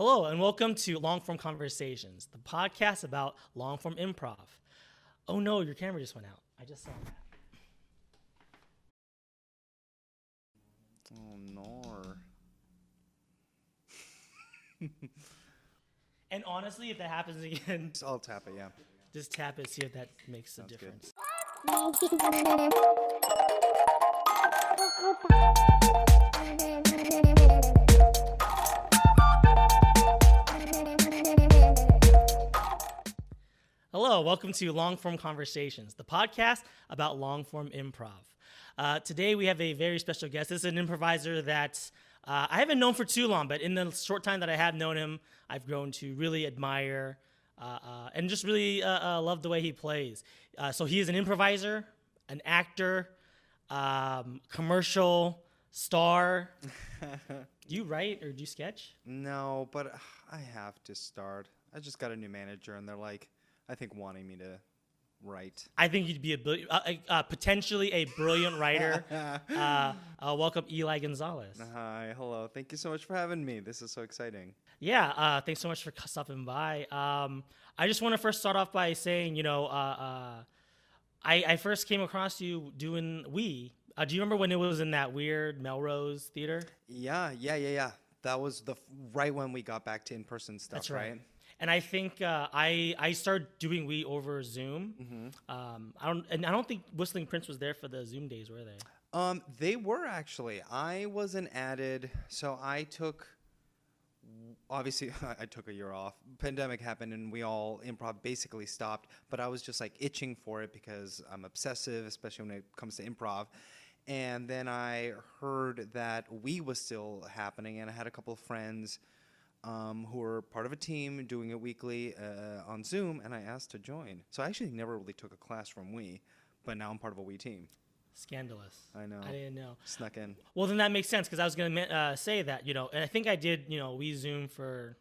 Hello, and welcome to Long Form Conversations, the podcast about long form improv. Oh no, your camera just went out. I just saw that. Oh no. And honestly, if that happens again, I'll tap it, yeah. just tap it, see if that makes a Sounds good. difference. Hello, welcome to Long Form Conversations, the podcast about long form improv. Uh, today we have a very special guest. This is an improviser that uh, I haven't known for too long, but in the short time that I have known him, I've grown to really admire uh, uh, and just really uh, uh, love the way he plays. Uh, so he is an improviser, an actor, um, commercial star. do you write or do you sketch? No, but I have to start. I just got a new manager, and they're like, I think wanting me to write. I think you'd be a uh, uh, uh, potentially a brilliant writer. uh, uh, welcome, Eli Gonzalez. Hi, hello. Thank you so much for having me. This is so exciting. Yeah, uh, thanks so much for stopping by. Um, I just want to first start off by saying, you know, uh, uh, I, I first came across you doing We. Uh, do you remember when it was in that weird Melrose theater? Yeah, yeah, yeah, yeah. That was the f- right when we got back to in-person stuff, That's right. And I think uh, I I started doing We over Zoom. Um, I don't and I don't think Whistling Prince was there for the Zoom days, were they? Um, they were actually. I wasn't added, so I took. Obviously, I took a year off. Pandemic happened, and we all improv basically stopped. But I was just like itching for it because I'm obsessive, especially when it comes to improv. And then I heard that we was still happening, and I had a couple of friends um, who were part of a team doing it weekly uh, on Zoom, and I asked to join. So I actually never really took a class from We, but now I'm part of a We team. Scandalous. I know. I didn't know. Snuck in. Well, then that makes sense because I was going to uh, say that, you know, and I think I did, you know, we Zoom for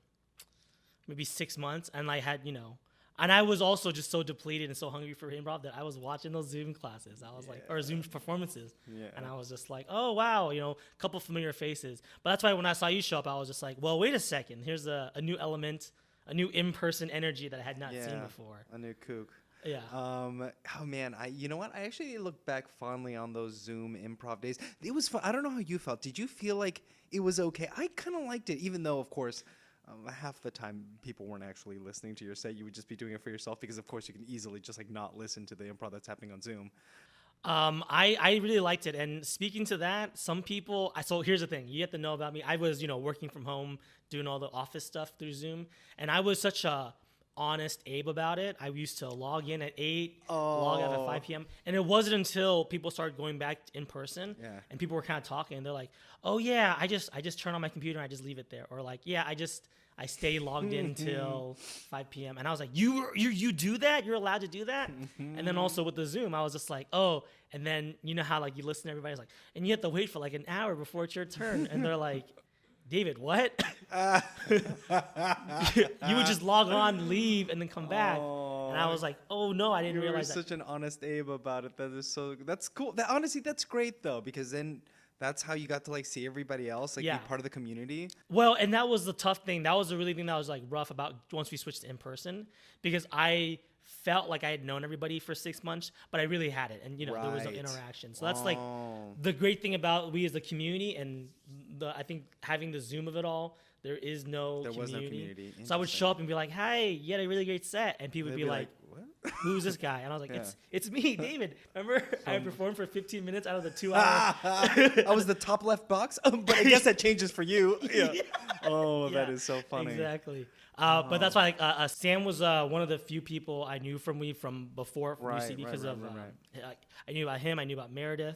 maybe six months and I had, you know, and I was also just so depleted and so hungry for improv that I was watching those Zoom classes. I was like, or Zoom performances. Yeah. And I was just like, oh, wow, you know, a couple familiar faces. But that's why when I saw you show up, I was just like, well, wait a second. Here's a, a new element, a new in person energy that I had not seen before. A new kook. Yeah. Um. Oh man. I. You know what? I actually look back fondly on those Zoom improv days. It was fun. I don't know how you felt. Did you feel like it was okay? I kind of liked it, even though, of course. Um, half the time people weren't actually listening to your set you would just be doing it for yourself because of course you can easily just like not listen to the improv that's happening on zoom Um, I, I really liked it. And speaking to that, some people, I, so here's the thing you have to know about me. I was, you know, working from home, doing all the office stuff through Zoom. And I was such a honest Abe about it. I used to log in at 8, log out at Oh. 5 p.m. And it wasn't until people started going back in person Yeah. and people were kind of talking and they're like, oh yeah, I just, I just turn on my computer and I just leave it there. Or like, yeah, I just, I stay logged in till 5 p.m. And I was like, you, you, you do that? You're allowed to do that? and then also with the Zoom, I was just like, oh, and then you know how like you listen to everybody's like, and you have to wait for like an hour before it's your turn. And they're like, David, what? you would just log on, leave, and then come back. And I was like, oh no, I didn't you were realize that. such an honest abe about it that is so that's cool that honestly that's great though because then that's how you got to like see everybody else like Yeah. be part of the community Well, and that was the tough thing. That was the really thing that was like rough about once we switched to in person because I felt like I had known everybody for six months, but I really had it, and you know there was no interaction. So that's like Oh. the great thing about we as a community, and the I think having the Zoom of it all. There is no There was no community. community. So I would show up and be like, "Hey, you had a really great set," and people would They'd be, like, what "Who's this guy?" And I was like, Yeah. "It's it's me, David. Remember I performed for 15 minutes out of the two hour." I was the top left box, but I guess that changes for you. Yeah. Oh, that Yeah, is so funny. Exactly. Uh, But that's why like, uh, uh, Sam was uh, one of the few people I knew from we from before from Right, UCB because right, of right, um, like, I knew about him. I knew about Meredith.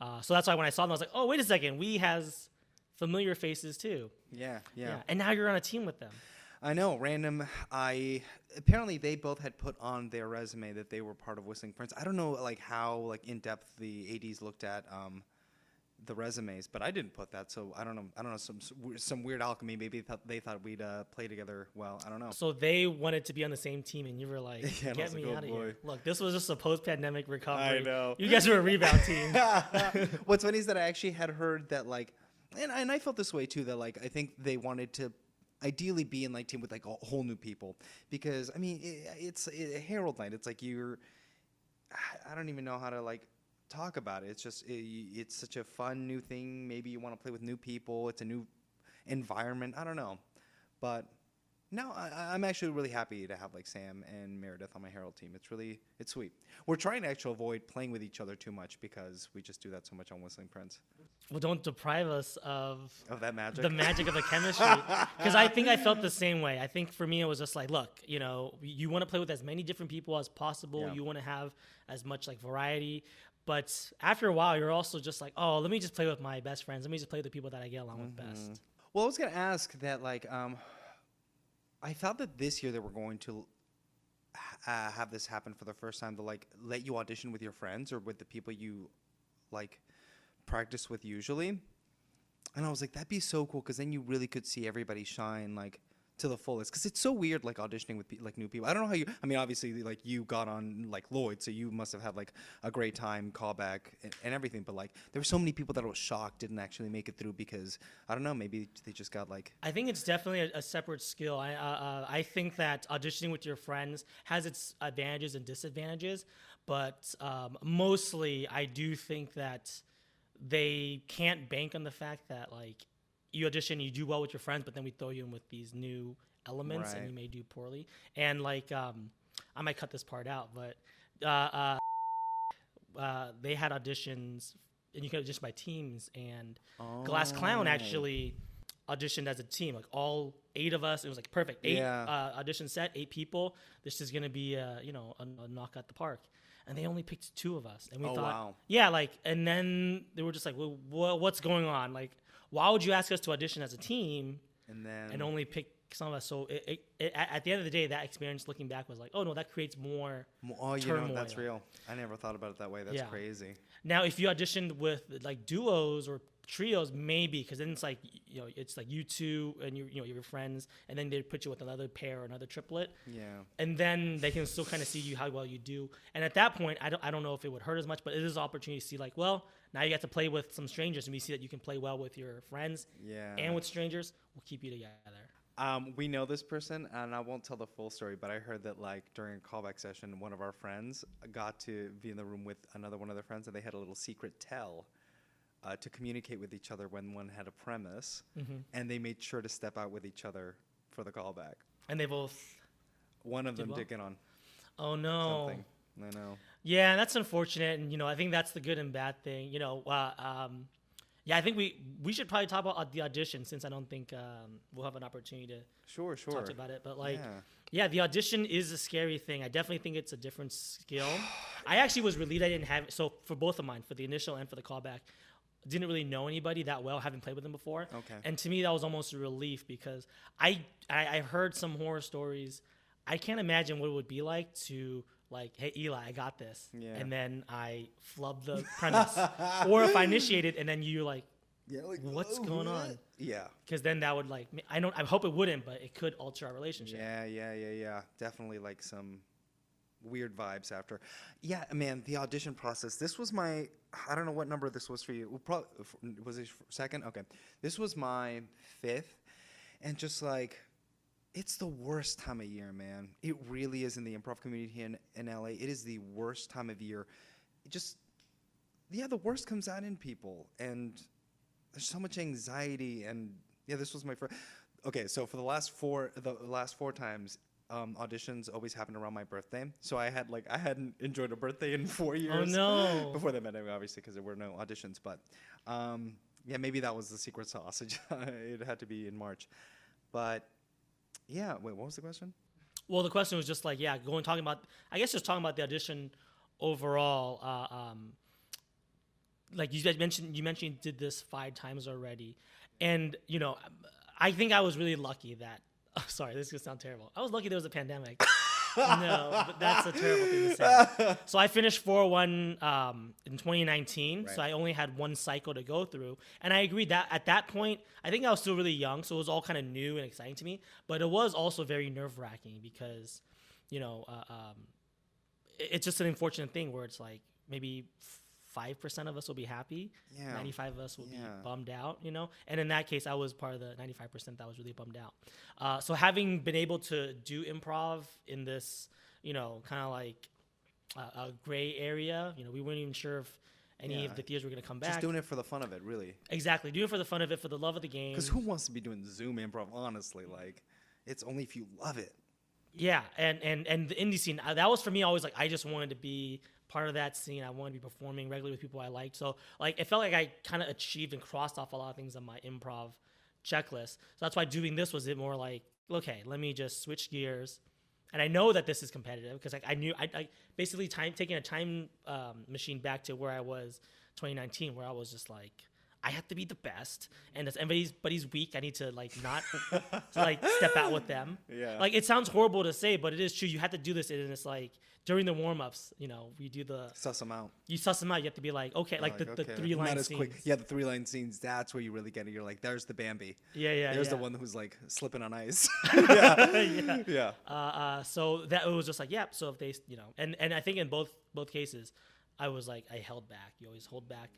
Uh, so that's why when I saw them, I was like, oh wait a second, we has familiar faces too. Yeah, yeah, Yeah. And now you're on a team with them. I know. Random. I apparently they both had put on their resume that they were part of Whistling Prince. I don't know like how like in depth the ads looked at um, the resumes, but I didn't put that, so I don't know. I don't know some some weird alchemy. Maybe they thought, they thought we'd uh, play together well. I don't know. So they wanted to be on the same team, and you were like, Yeah, "Get like, me "Oh, out of here!" Look, this was just a post-pandemic recovery. I know. You guys were a rebound team. What's funny is that I actually had heard that like, and, and I felt this way too. That like I think they wanted to ideally be in like team with like a whole new people because I mean it, it's it, Harold Night. It's like you're I don't even know how to like talk about it. It's just eh, it, it's such a fun new thing. Maybe you want to play with new people. It's a new environment. I don't know, but no, I, I'm actually really happy to have like Sam and Meredith on my Harold team. It's really it's sweet. We're trying to actually avoid playing with each other too much because we just do that so much on Whistling Prince. Well, don't deprive us of Of that magic. the magic of the chemistry because I think I felt the same way. I think for me it was just like, look, you know, you want to play with as many different people as possible. Yeah. You want to have as much like variety, but after a while, you're also just like, oh, let me just play with my best friends. Let me just play with the people that I get along with best. Well, I was gonna ask that. Like, um, I thought that this year they were going to uh, have this happen for the first time to like let you audition with your friends or with the people you like practice with usually. And I was like, that'd be so cool because then you really could see everybody shine like to the fullest. Because it's so weird like auditioning with like new people. I don't know how you. I mean, obviously like you got on like Lloyd, so you must have had like a great time, callback, and, and everything. But like there were so many people that was shocked didn't actually make it through because I don't know, maybe they just got like I think it's definitely a, a separate skill. I uh, uh, I think that auditioning with your friends has its advantages and disadvantages, but um, mostly I do think that they can't bank on the fact that like you audition, you do well with your friends, but then we throw you in with these new elements and you may do poorly. And like um, I might cut this part out, but uh, uh, uh, they had auditions and you could audition by teams and Glass Clown Oh. actually auditioned as a team, like all eight of us. It was like perfect. Eight Yeah. uh, audition set, eight people. This is gonna be, uh, you know, a, a knock at the park. And they only picked two of us, and we Oh, thought, wow. yeah, like, and then they were just like, well, wha- what's going on? Like, why would you ask us to audition as a team and then and only pick some of us? So it, it, it, at the end of the day, that experience looking back was like, oh no, that creates more Mo- Oh, you know that's real. I never thought about it that way. That's Yeah. crazy. Now, if you auditioned with like duos or trios, maybe because then it's like you know it's like you two and you you know your friends, and then they put you with another pair or another triplet, Yeah. and then they can still kind of see you how well you do. And at that point, I don't I don't know if it would hurt as much, but it is an opportunity to see like, well, now you get to play with some strangers, and we see that you can play well with your friends Yeah. and with strangers. We'll keep you together. Um, we know this person, and I won't tell the full story, but I heard that like during a callback session, one of our friends got to be in the room with another one of their friends, and they had a little secret tell uh, to communicate with each other when one had a premise, Mm-hmm. and they made sure to step out with each other for the callback. And they both, One of them well? did get on oh no. something. I know. Yeah, and that's unfortunate, and you know, I think that's the good and bad thing. You know, uh, um, yeah, I think we we should probably talk about the audition since I don't think um, we'll have an opportunity to Sure, sure. talk about it. But like, Yeah. yeah. the audition is a scary thing. I definitely think it's a different skill. I actually was relieved I didn't have so for both of mine, for the initial and for the callback. Didn't really know anybody that well, haven't played with them before. Okay. And to me, that was almost a relief because I, I I've heard some horror stories. I can't imagine what it would be like to like, hey Eli, I got this, Yeah. and then I flub the premise, or if I initiate it and then you like, Yeah, like What's oh, going on? Yeah. because then that would like, I don't, I hope it wouldn't, but it could alter our relationship. Yeah, yeah, yeah, yeah. Definitely like some weird vibes after. Yeah, man, the audition process. This was my I don't know what number this was for you. Well, Probably was it second? Okay. This was my fifth. And just like it's the worst time of year, man. It really is in the improv community in, in LA. It is the worst time of year. It just yeah, the worst comes out in people and there's so much anxiety and yeah, this was my first Okay, so for the last four the last four times um, auditions always happened around my birthday, so I had like I hadn't enjoyed a birthday in four years. Oh no. Before that pandemic, obviously, because there were no auditions. But um, yeah, maybe that was the secret sauce. it had to be in March. But yeah, wait, what was the question? Well, the question was just like, yeah, going talking about, I guess just talking about the audition overall. Uh, um, like you guys mentioned, you mentioned you did this five times already, and you know, I think I was really lucky that. Oh, sorry, this is gonna sound terrible. I was lucky there was a pandemic. No, but that's a terrible thing to say. So I finished four one um, in 2019. So I only had one cycle to go through, and I agreed that at that point, I think I was still really young, so it was all kind of new and exciting to me. But it was also very nerve wracking because, you know, uh, um, it's just an unfortunate thing where it's like maybe five percent of us will be happy. Yeah. Ninety five of us will Yeah. be bummed out. You know. And in that case, I was part of the ninety five percent that was really bummed out. Uh, so having been able to do improv in this, you know, kind of like a, a gray area. You know, we weren't even sure if any Yeah. of the theaters were going to come back. Just doing it for the fun of it, really. exactly, do it for the fun of it, for the love of the game. Because who wants to be doing Zoom improv? Honestly, like, it's only if you love it. Yeah, and and and the indie scene uh, that was for me always like I just wanted to be part of that scene. I wanted to be performing regularly with people I liked. So like it felt like I kind of achieved and crossed off a lot of things on my improv checklist. So that's why doing this was it more like okay, let me just switch gears. And I know that this is competitive because like I knew I, I basically time taking a time um, machine back to where I was 2019, where I was just like. I have to be the best, and if anybody's but he's weak, I need to like not to like step out with them. Yeah. Like it sounds horrible to say, but it is true. You have to do this, and it's like during the warm ups, you know, we do the Suss them out. you suss them out. You have to be like, okay, like, the, the okay, three line scenes. quick. Yeah, the three line scenes. That's where you really get it. You're like, there's the Bambi. Yeah, yeah, There's the one who's like slipping on ice. yeah. yeah. yeah. Uh, uh, so that it was just like, yep. So if they, you know, and and I think in both both cases, I was like, I held back. You always hold back.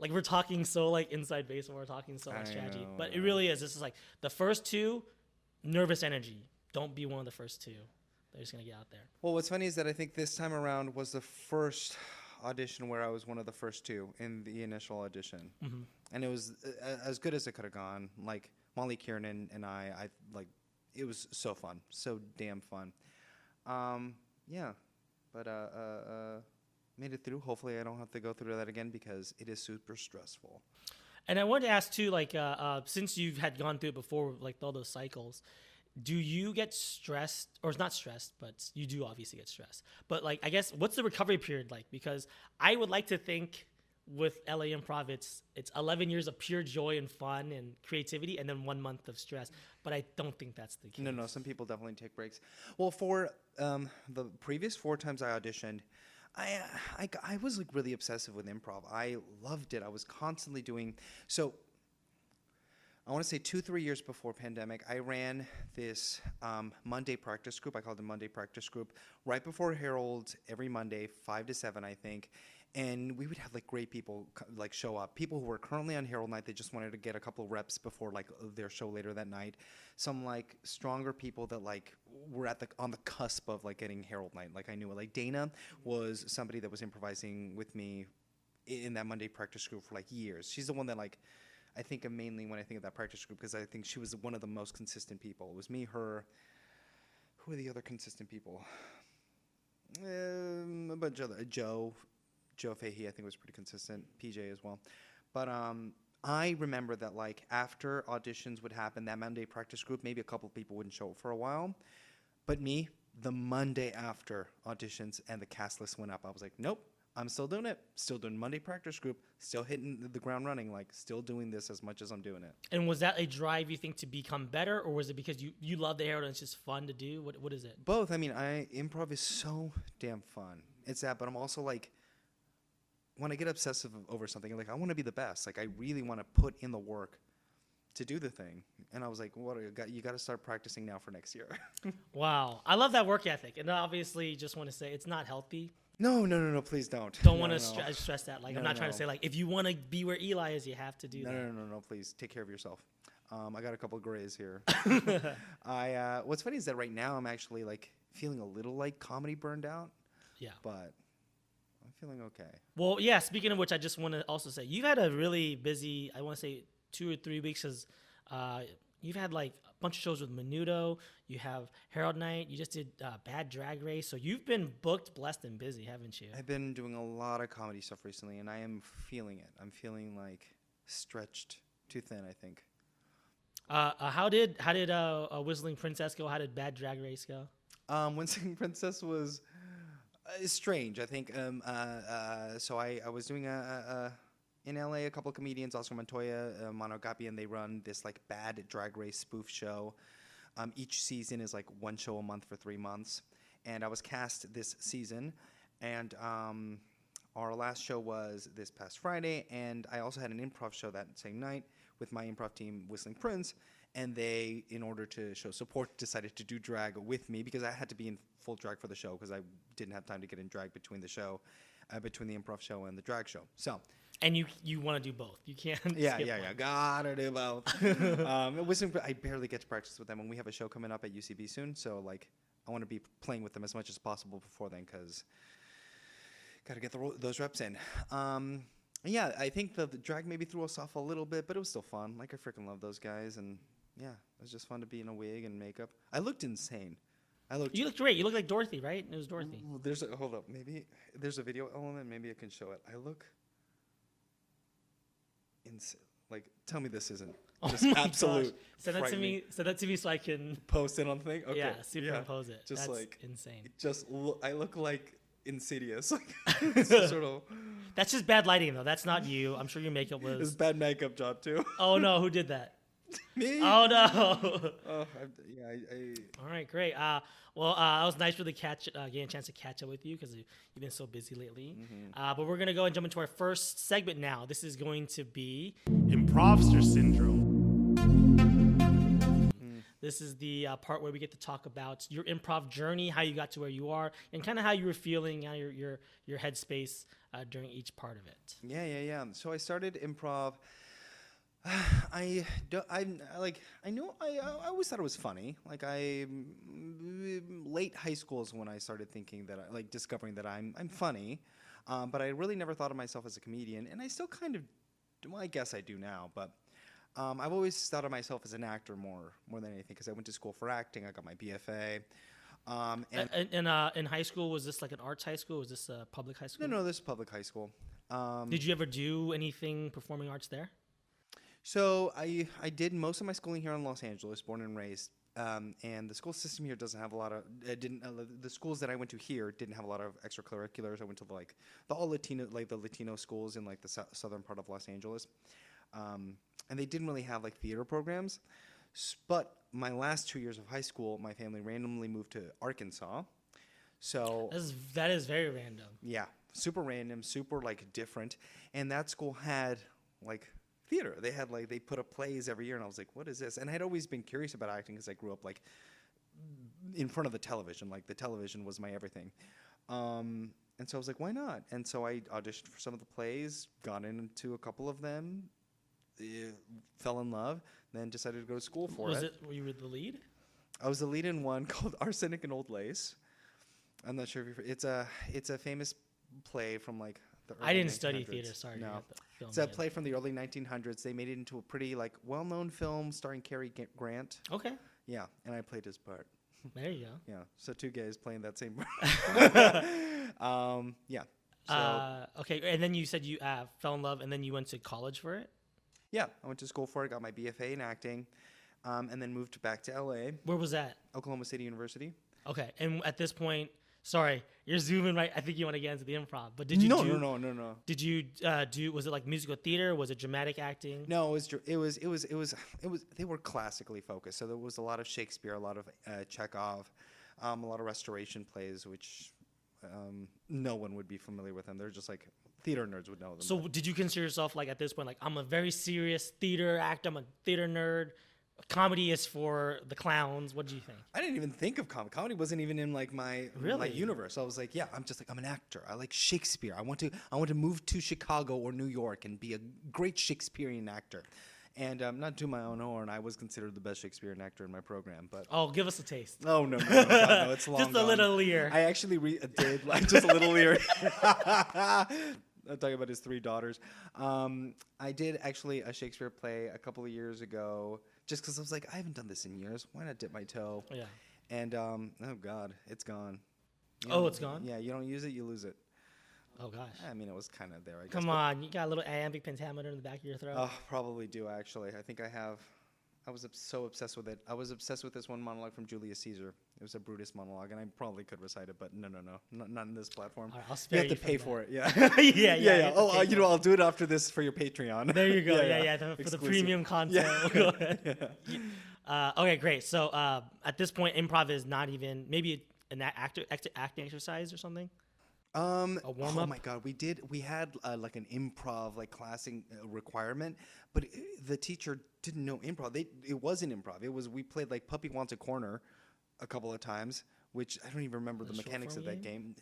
Like we're talking so like inside baseball, we're talking so much I strategy, know, but it really is. This is like the first two, nervous energy. Don't be one of the first two. They're just gonna get out there. Well, what's funny is that I think this time around was the first audition where I was one of the first two in the initial audition, Mm-hmm. and it was uh, as good as it could have gone. Like Molly Kiernan and I, I like it was so fun, so damn fun. Um, yeah, but uh, uh, uh, made it through. Hopefully, I don't have to go through that again because it is super stressful. And I wanted to ask too, like, uh, uh, since you've had gone through it before, like all those cycles, do you get stressed, or it's not stressed, but you do obviously get stressed. But like, I guess, what's the recovery period like? Because I would like to think with LA Improv, it's it's 11 years of pure joy and fun and creativity, and then one month of stress. But I don't think that's the case. No, no, some people definitely take breaks. Well, for um, the previous four times I auditioned, I, I, I, was like really obsessive with improv. I loved it. I was constantly doing so. I want to say two, three years before pandemic, I ran this um, Monday practice group. I called it the Monday practice group right before Harold every Monday, five to seven, I think. And we would have like great people like show up. People who were currently on Harold night, they just wanted to get a couple reps before like their show later that night. Some like stronger people that like were at the on the cusp of like getting Harold night. Like I knew it. Like Dana was somebody that was improvising with me in that Monday practice group for like years. She's the one that like I think of mainly when I think of that practice group because I think she was one of the most consistent people. It was me, her. Who are the other consistent people? Um, a bunch of other, Joe, Joe Fahey. I think was pretty consistent. PJ as well, but um. I remember that like after auditions would happen, that Monday practice group, maybe a couple of people wouldn't show up for a while. But me, the Monday after auditions and the cast list went up, I was like, nope, I'm still doing it. Still doing Monday practice group, still hitting the- ground running, like still doing this as much as I'm doing it. And was that a drive you think to become better, or was it because you you love the Harold and it's just fun to do? What what is it? Both. I mean, I improv is so damn fun. It's that, but I'm also like, when I get obsessive over something, like I want to be the best. Like I really want to put in the work to do the thing. And I was like, what? You got, you got to start practicing now for next year. Wow, I love that work ethic, and obviously, just want to say it's not healthy. No, no, no, no. Please don't. Don't No, want to no. stre- stress that. Like, No, I'm not trying to say like if you want to be where Eli is, you have to do No, that. no, no, no, no, please take care of yourself. Um, I got a couple of grays here. I uh, what's funny is that right now I'm actually like feeling a little like comedy burned out, Yeah. but I'm feeling okay. Well, yeah. Speaking of which, I just want to also say you've had a really busy. I want to say two or three weeks because uh, you've had like a bunch of shows with Menudo. You have Harold Night. You just did uh, Bad Drag Race. So you've been booked, blessed, and busy, haven't you? I've been doing a lot of comedy stuff recently, and I am feeling it. I'm feeling like stretched too thin. I think. Uh, uh, how did how did uh, uh, Whistling Princess go? How did Bad Drag Race go? Um, Wincing Princess was uh, strange. I think. Um, uh, uh, so I, I was doing a, a, a in LA. A couple of comedians, Oscar Montoya, uh, Monogapi, and they run this like bad drag race spoof show. Um, each season is like one show a month for three months, and I was cast this season, and um, our last show was this past Friday, and I also had an improv show that same night with my improv team, Whistling Prince, and they, in order to show support, decided to do drag with me because I had to be in full drag for the show because I didn't have time to get in drag between the show. uh, between the improv show and the drag show. So And you you want to do both. You can't. yeah, skip yeah, one. yeah. Gotta do both. um, it wasn't. I barely get to practice with them, and we have a show coming up at UCB soon. So like, I want to be playing with them as much as possible before then, because gotta get the, ro- those reps in. Um, yeah, I think the, the drag maybe threw us off a little bit, but it was still fun. Like I freaking love those guys, and yeah, it was just fun to be in a wig and makeup. I looked insane. I looked. You look great. You look like Dorothy, right? It was Dorothy. Ooh, There's a hold up. Maybe there's a video element. Maybe I can show it. I look. Like, tell me this isn't Oh just my gosh. absolute. Send that to me. Send that to me so I can. Post it on the thing. Okay. yeah, superimpose it. Just That's like insane. just look, I look like Insidious. Sort of That's just bad lighting, though. That's not you. I'm sure your makeup was. it's bad makeup job too. Oh no, who did that? me. Oh no. Oh, I, yeah. I, I, All right, great. Uh, well, uh, it was nice really catch uh, getting a chance to catch up with you because you, you've been so busy lately. Mm-hmm. Uh, but we're gonna go and jump into our first segment now. This is going to be Improvster syndrome. This is the uh, part where we get to talk about your improv journey, how you got to where you are, and kind of how you were feeling, how your your your headspace uh, during each part of it. Yeah, yeah, yeah. So I started improv. I don't. I I, like. I know. I I always thought it was funny. Like I, mm, late high school is when I started thinking that I like discovering that I'm I'm funny, um, but I really never thought of myself as a comedian, and I still kind of. Well, I guess I do now, but. Um, I've always thought of myself as an actor more, more than anything, because I went to school for acting. I got my BFA, um, and And in uh, in high school, was this like an arts high school? Was this a public high school? no, no, this is public high school. Um, Did you ever do anything performing arts there? So I I did most of my schooling here in Los Angeles, born and raised. Um, and the school system here doesn't have a lot of uh, didn't uh, the schools that I went to here didn't have a lot of extracurriculars. I went to like the all Latino like the Latino schools in like the sou- southern part of Los Angeles, um, and they didn't really have like theater programs. S- But my last two years of high school, my family randomly moved to Arkansas. So That is that is very random. yeah, super random, super like different. And that school had like theater. They had like they put up plays every year, and I was like, what is this? And I'd always been curious about acting because I grew up like in front of the television. Like the television was my everything. Um, and so I was like, why not? And so I auditioned for some of the plays, got into a couple of them, eh, fell in love, then decided to go to school for it. was it. it? Were you the lead? I was the lead in one called Arsenic and Old Lace. I'm not sure if you've, it's a it's a famous play from like I didn't study theater. Sorry. No, it's a in. play from the early 1900s. They made it into a pretty like well-known film starring Cary Grant. Okay, Yeah, and I played his part. there you go. Yeah, so two guys playing that same part. um, yeah. So uh, okay, and then you said you uh, fell in love, and then you went to college for it. yeah, I went to school for it, got my BFA in acting, um, and then moved back to LA, Where was that? Oklahoma City University. Okay, and at this point, sorry, you're zooming right. I think you want to get into the improv, but did you no, do? no, no, no, no. Did you uh, do? Was it like musical theater? Was it dramatic acting? No, it was it was it was it was it was they were classically focused. So there was a lot of Shakespeare, a lot of uh, Chekhov, um, a lot of restoration plays, which um, no one would be familiar with them. They're just like theater nerds would know them. So did you consider yourself like at this point like I'm a very serious theater actor, I'm a theater nerd. Comedy is for the clowns. What do you think? I didn't even think of comedy. Comedy wasn't even in like my my universe. I was like, yeah, I'm just like I'm an actor. I like Shakespeare. I want to I want to move to Chicago or New York and be a great Shakespearean actor. And um, not to my own horn, I was considered the best Shakespearean actor in my program, but Oh, give us a taste. Oh no, no, no, God, no it's long. Just a gone. little Lear. I actually re- did like just a little Lear. I'm talking about his three daughters. Um, I did actually a Shakespeare play a couple of years ago, just because I was like, I haven't done this in years. Why not dip my toe? Yeah. And um, oh god, it's gone. You Oh, it's gone? Yeah, you don't use it, you lose it. Oh gosh. I mean, it was kind of there. I guess. Come on, you got a little iambic pentameter in the back of your throat. Oh, probably do actually. I think I have. I was so obsessed with it. I was obsessed with this one monologue from Julius Caesar. It was a Brutus monologue, and I probably could recite it, but no, no, no, not, not in this platform. Right, I'll you have you to pay for that. it. Yeah. yeah, yeah, yeah, yeah. Oh, uh, you know. I'll do it after this for your Patreon. There you go. Yeah, yeah, the- for the premium content. Yeah. Uh, okay, great. So uh, at this point, improv is not even maybe an actor, act- acting exercise or something. Um, A warm up. oh my god, we did. We had uh, like an improv like classing uh, requirement, but i the teacher didn't know improv. They it wasn't improv. It was we played like Puppy Wants a Corner, a couple of times, which I don't even remember the The mechanics of that game.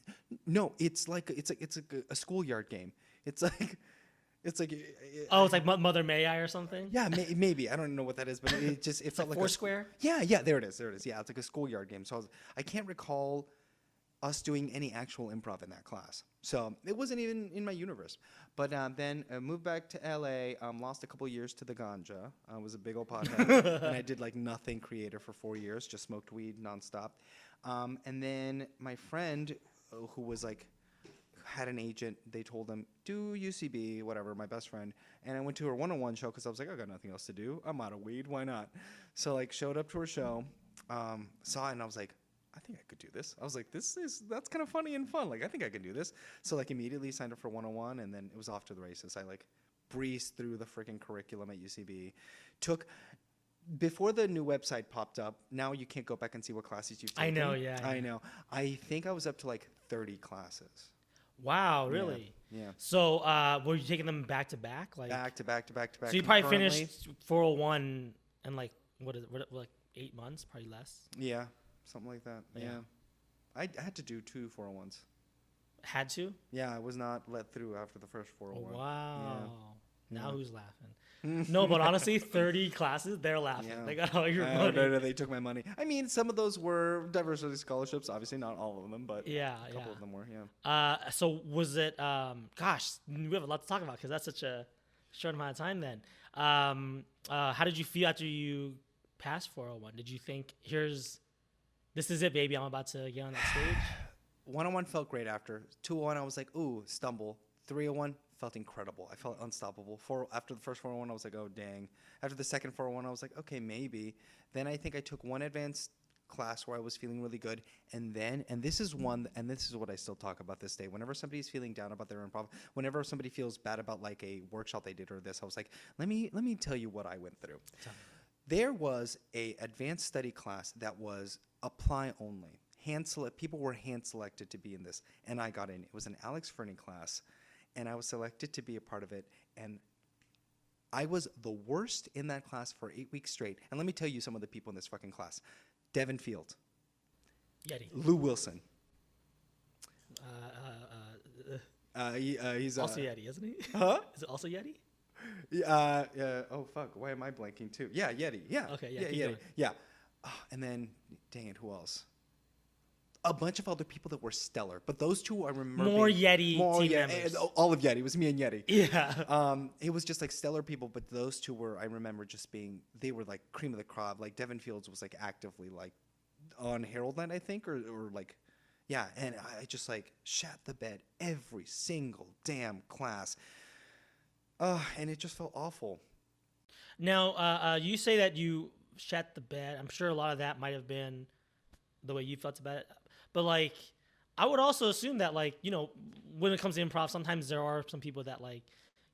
No, it's like it's like it's like a, a schoolyard game. It's like it's like uh, Oh, it's like Mother May I or something. yeah, may, maybe I don't know what that is, but it just it felt like like, a- Foursquare? yeah, yeah, there it is, there it is. Yeah, it's like a schoolyard game. So I, was, I can't recall us doing any actual improv in that class. So it wasn't even in my universe. But uh, then uh, moved back to LA. Um, lost a couple years to the ganja. I was a big old pothead, and I did like nothing creative for four years. Just smoked weed nonstop. Um, and then my friend, uh, who was like had an agent. They told him do UCB, whatever. My best friend, and I went to her one-on-one show because I was like, I got nothing else to do. I'm out of weed. Why not? So like, showed up to her show, um, saw it, and I was like, I think I could do this. I was like, this is that's kind of funny and fun. Like, I think I can do this. So like, immediately signed up for one-on-one, and then it was off to the races. I like breezed through the freaking curriculum at UCB. Took before the new website popped up. Now you can't go back and see what classes you've taken. I know, yeah, I yeah. know. I think I was up to like 30 classes. Wow, really? Yeah. So, uh, were you taking them back to back? Like, back to back to back to back. so you probably finished 401 in like what is it? What, like eight months? Probably less. Yeah, something like that. Yeah. Yeah. I, I had to do two 401s. Had to. Yeah, I was not let through after the first Oh, 401. wow. Now Yeah. who's laughing? no, but honestly, 30 classes, they're laughing. Yeah. They got all your money. no, no, no, they took my money. I mean, some of those were diversity scholarships. Obviously, not all of them, but Yeah, a couple yeah. of them were. Yeah. Uh, so was it? Um, gosh, we have a lot to talk about because that's such a short amount of time. Then, um, uh, how did you feel after you passed 401? Did you think, "Here's, this is it, baby. I'm about to get on that stage"? 101 felt great after. 201, I was like, ooh, stumble. 301 felt incredible. I felt unstoppable. Four after the first 401, I was like, oh dang. After the second 401, I was like, okay, maybe. Then I think I took one advanced class where I was feeling really good, and then and this is one, and this is what I still talk about this day. Whenever somebody's feeling down about their improv, whenever somebody feels bad about like a workshop they did or this, I was like, let me let me tell you what I went through. There was a advanced study class that was apply only. Hand select people were hand selected to be in this, and I got in. It was an Alex Fernie class, and I was selected to be a part of it. And I was the worst in that class for eight weeks straight. And let me tell you some of the people in this fucking class: Devin Field, Yeti. Lou Wilson. Uh, uh, uh, Uh, he, uh, he's uh, also Yeti, isn't he? Huh? Is it also Yeti? Uh, uh, oh fuck! Why am I blanking too? Yeah, Yeti. Yeah. Okay, yeah, Yeah, Yeti. going. Yeah. Ah, and then, dang it, who else? A bunch of other people that were stellar, but those two I remember. More being- Yeti more team Yeti- members. all of Yeti. It was me and Yeti. Yeah. Um, it was just like stellar people, but those two were I remember just being they were like cream of the crop. Like Devin Fields was like actively like on Harold Night, I think, or or like yeah, and I just like shat the bed every single damn class. Uh, and it just felt awful. Now, uh, uh, you say that you shat the bed. I'm sure a lot of that might have been the way you felt about it. But like, I would also assume that like you know when it comes to improv, sometimes there are some people that like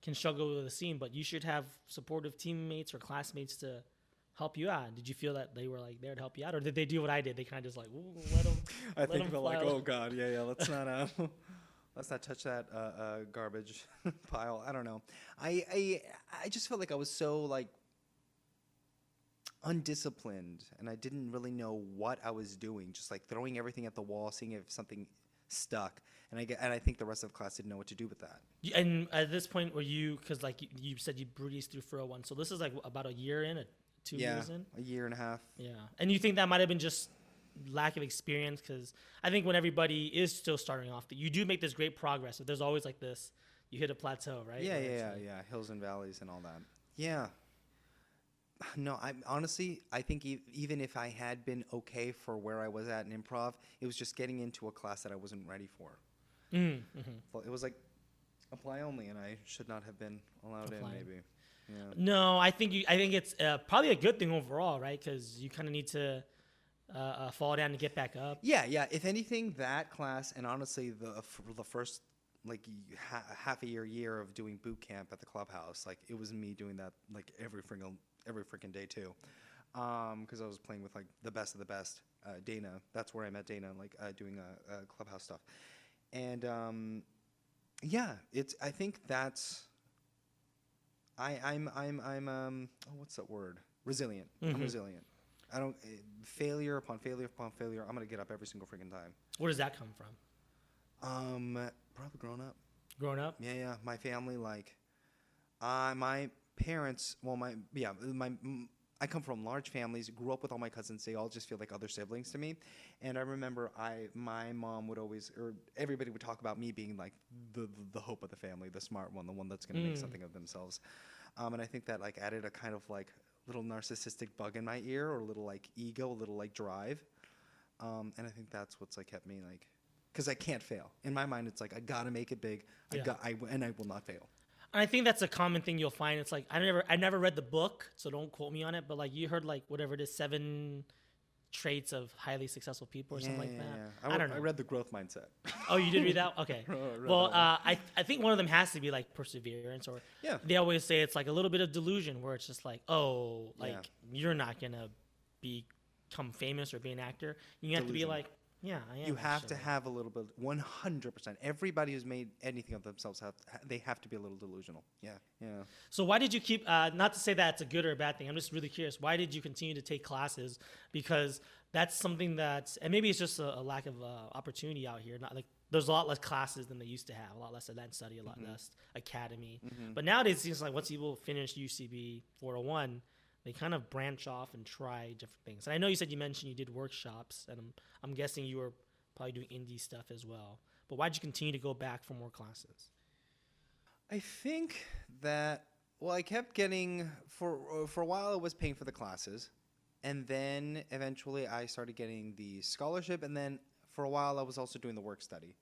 can struggle with the scene, but you should have supportive teammates or classmates to help you out. Did you feel that they were like there to help you out, or did they do what I did? They kind of just like let them. I let think they're like, oh god, yeah, yeah. Let's not, uh, let's not touch that uh, uh, garbage pile. I don't know. I, I, I just felt like I was so like undisciplined, and I didn't really know what I was doing. Just like throwing everything at the wall, seeing if something stuck. And I get, and I think the rest of the class didn't know what to do with that. And at this point, were you because like you, you said you breezed through 401, so this is like about a year in, a two yeah, years in. a year and a half. Yeah, and you think that might have been just lack of experience? Because I think when everybody is still starting off, that you do make this great progress. But there's always like this, you hit a plateau, right? Yeah, yeah, yeah, yeah. Hills and valleys and all that. Yeah. No, I honestly, I think e- even if I had been okay for where I was at in improv, it was just getting into a class that I wasn't ready for. Mm, mhm. Well, it was like apply only, and I should not have been allowed Apply. in. Maybe. Yeah. No, I think you. I think it's uh, probably a good thing overall, right? Because you kind of need to uh, uh, fall down to get back up. Yeah, yeah. If anything, that class, and honestly, the f- the first like ha- half a year, year of doing boot camp at the clubhouse, like it was me doing that like every freaking every freaking day too, because I was playing with like the best of the best. Uh, Dana, that's where I met Dana, like uh, doing uh, uh, clubhouse stuff, and um, yeah, it's. I think that's. I I'm I'm I'm um oh, what's that word? Resilient. I'm Mhm. resilient. I don't eh, failure upon failure upon failure. I'm gonna get up every single freaking time. Where does that come from? Um, probably grown up. Growing up? Yeah, yeah. My family, like, uh, my parents. Well, my yeah, my. I come from large families. Grew up with all my cousins. They all just feel like other siblings to me. And I remember, I my mom would always, or everybody would talk about me being like the the, hope of the family, the smart one, the one that's going to make Mm. something of themselves. Um, and I think that like added a kind of like little narcissistic bug in my ear, or a little like ego, a little like drive. Um, and I think that's what's like kept me like, because I can't fail. In my mind, it's like I gotta make it big. I got, I and I will not fail. I think that's a common thing you'll find. It's like I never I never read the book, so don't quote me on it. But like you heard like whatever it is, seven traits of highly successful people or something like that. I, I, don't know. I read the growth mindset. oh, you did read that? Okay. Well, uh, I I think one of them has to be like perseverance, or Yeah. they always say it's like a little bit of delusion, where it's just like, oh, like Yeah. you're not gonna become famous or be an actor. You have to be like, yeah, I am. you have to actually." have a little bit, one hundred percent. Everybody who's made anything of themselves have ha- they have to be a little delusional. Yeah, yeah. So why did you keep? Uh, not to say that it's a good or a bad thing. I'm just really curious. Why did you continue to take classes? Because that's something that's, and maybe it's just a, a lack of uh, opportunity out here. Not like there's a lot less classes than they used to have. A lot less advanced study, a lot less academy. But nowadays, it seems like once people finish UCB 401, they kind of branch off and try different things. And I know you said you mentioned you did workshops, and I'm I'm guessing you were probably doing indie stuff as well. But why'd you continue to go back for more classes? I think that well, I kept getting for for a while. I was paying for the classes, and then eventually I started getting the scholarship, and then for a while I was also doing the work study.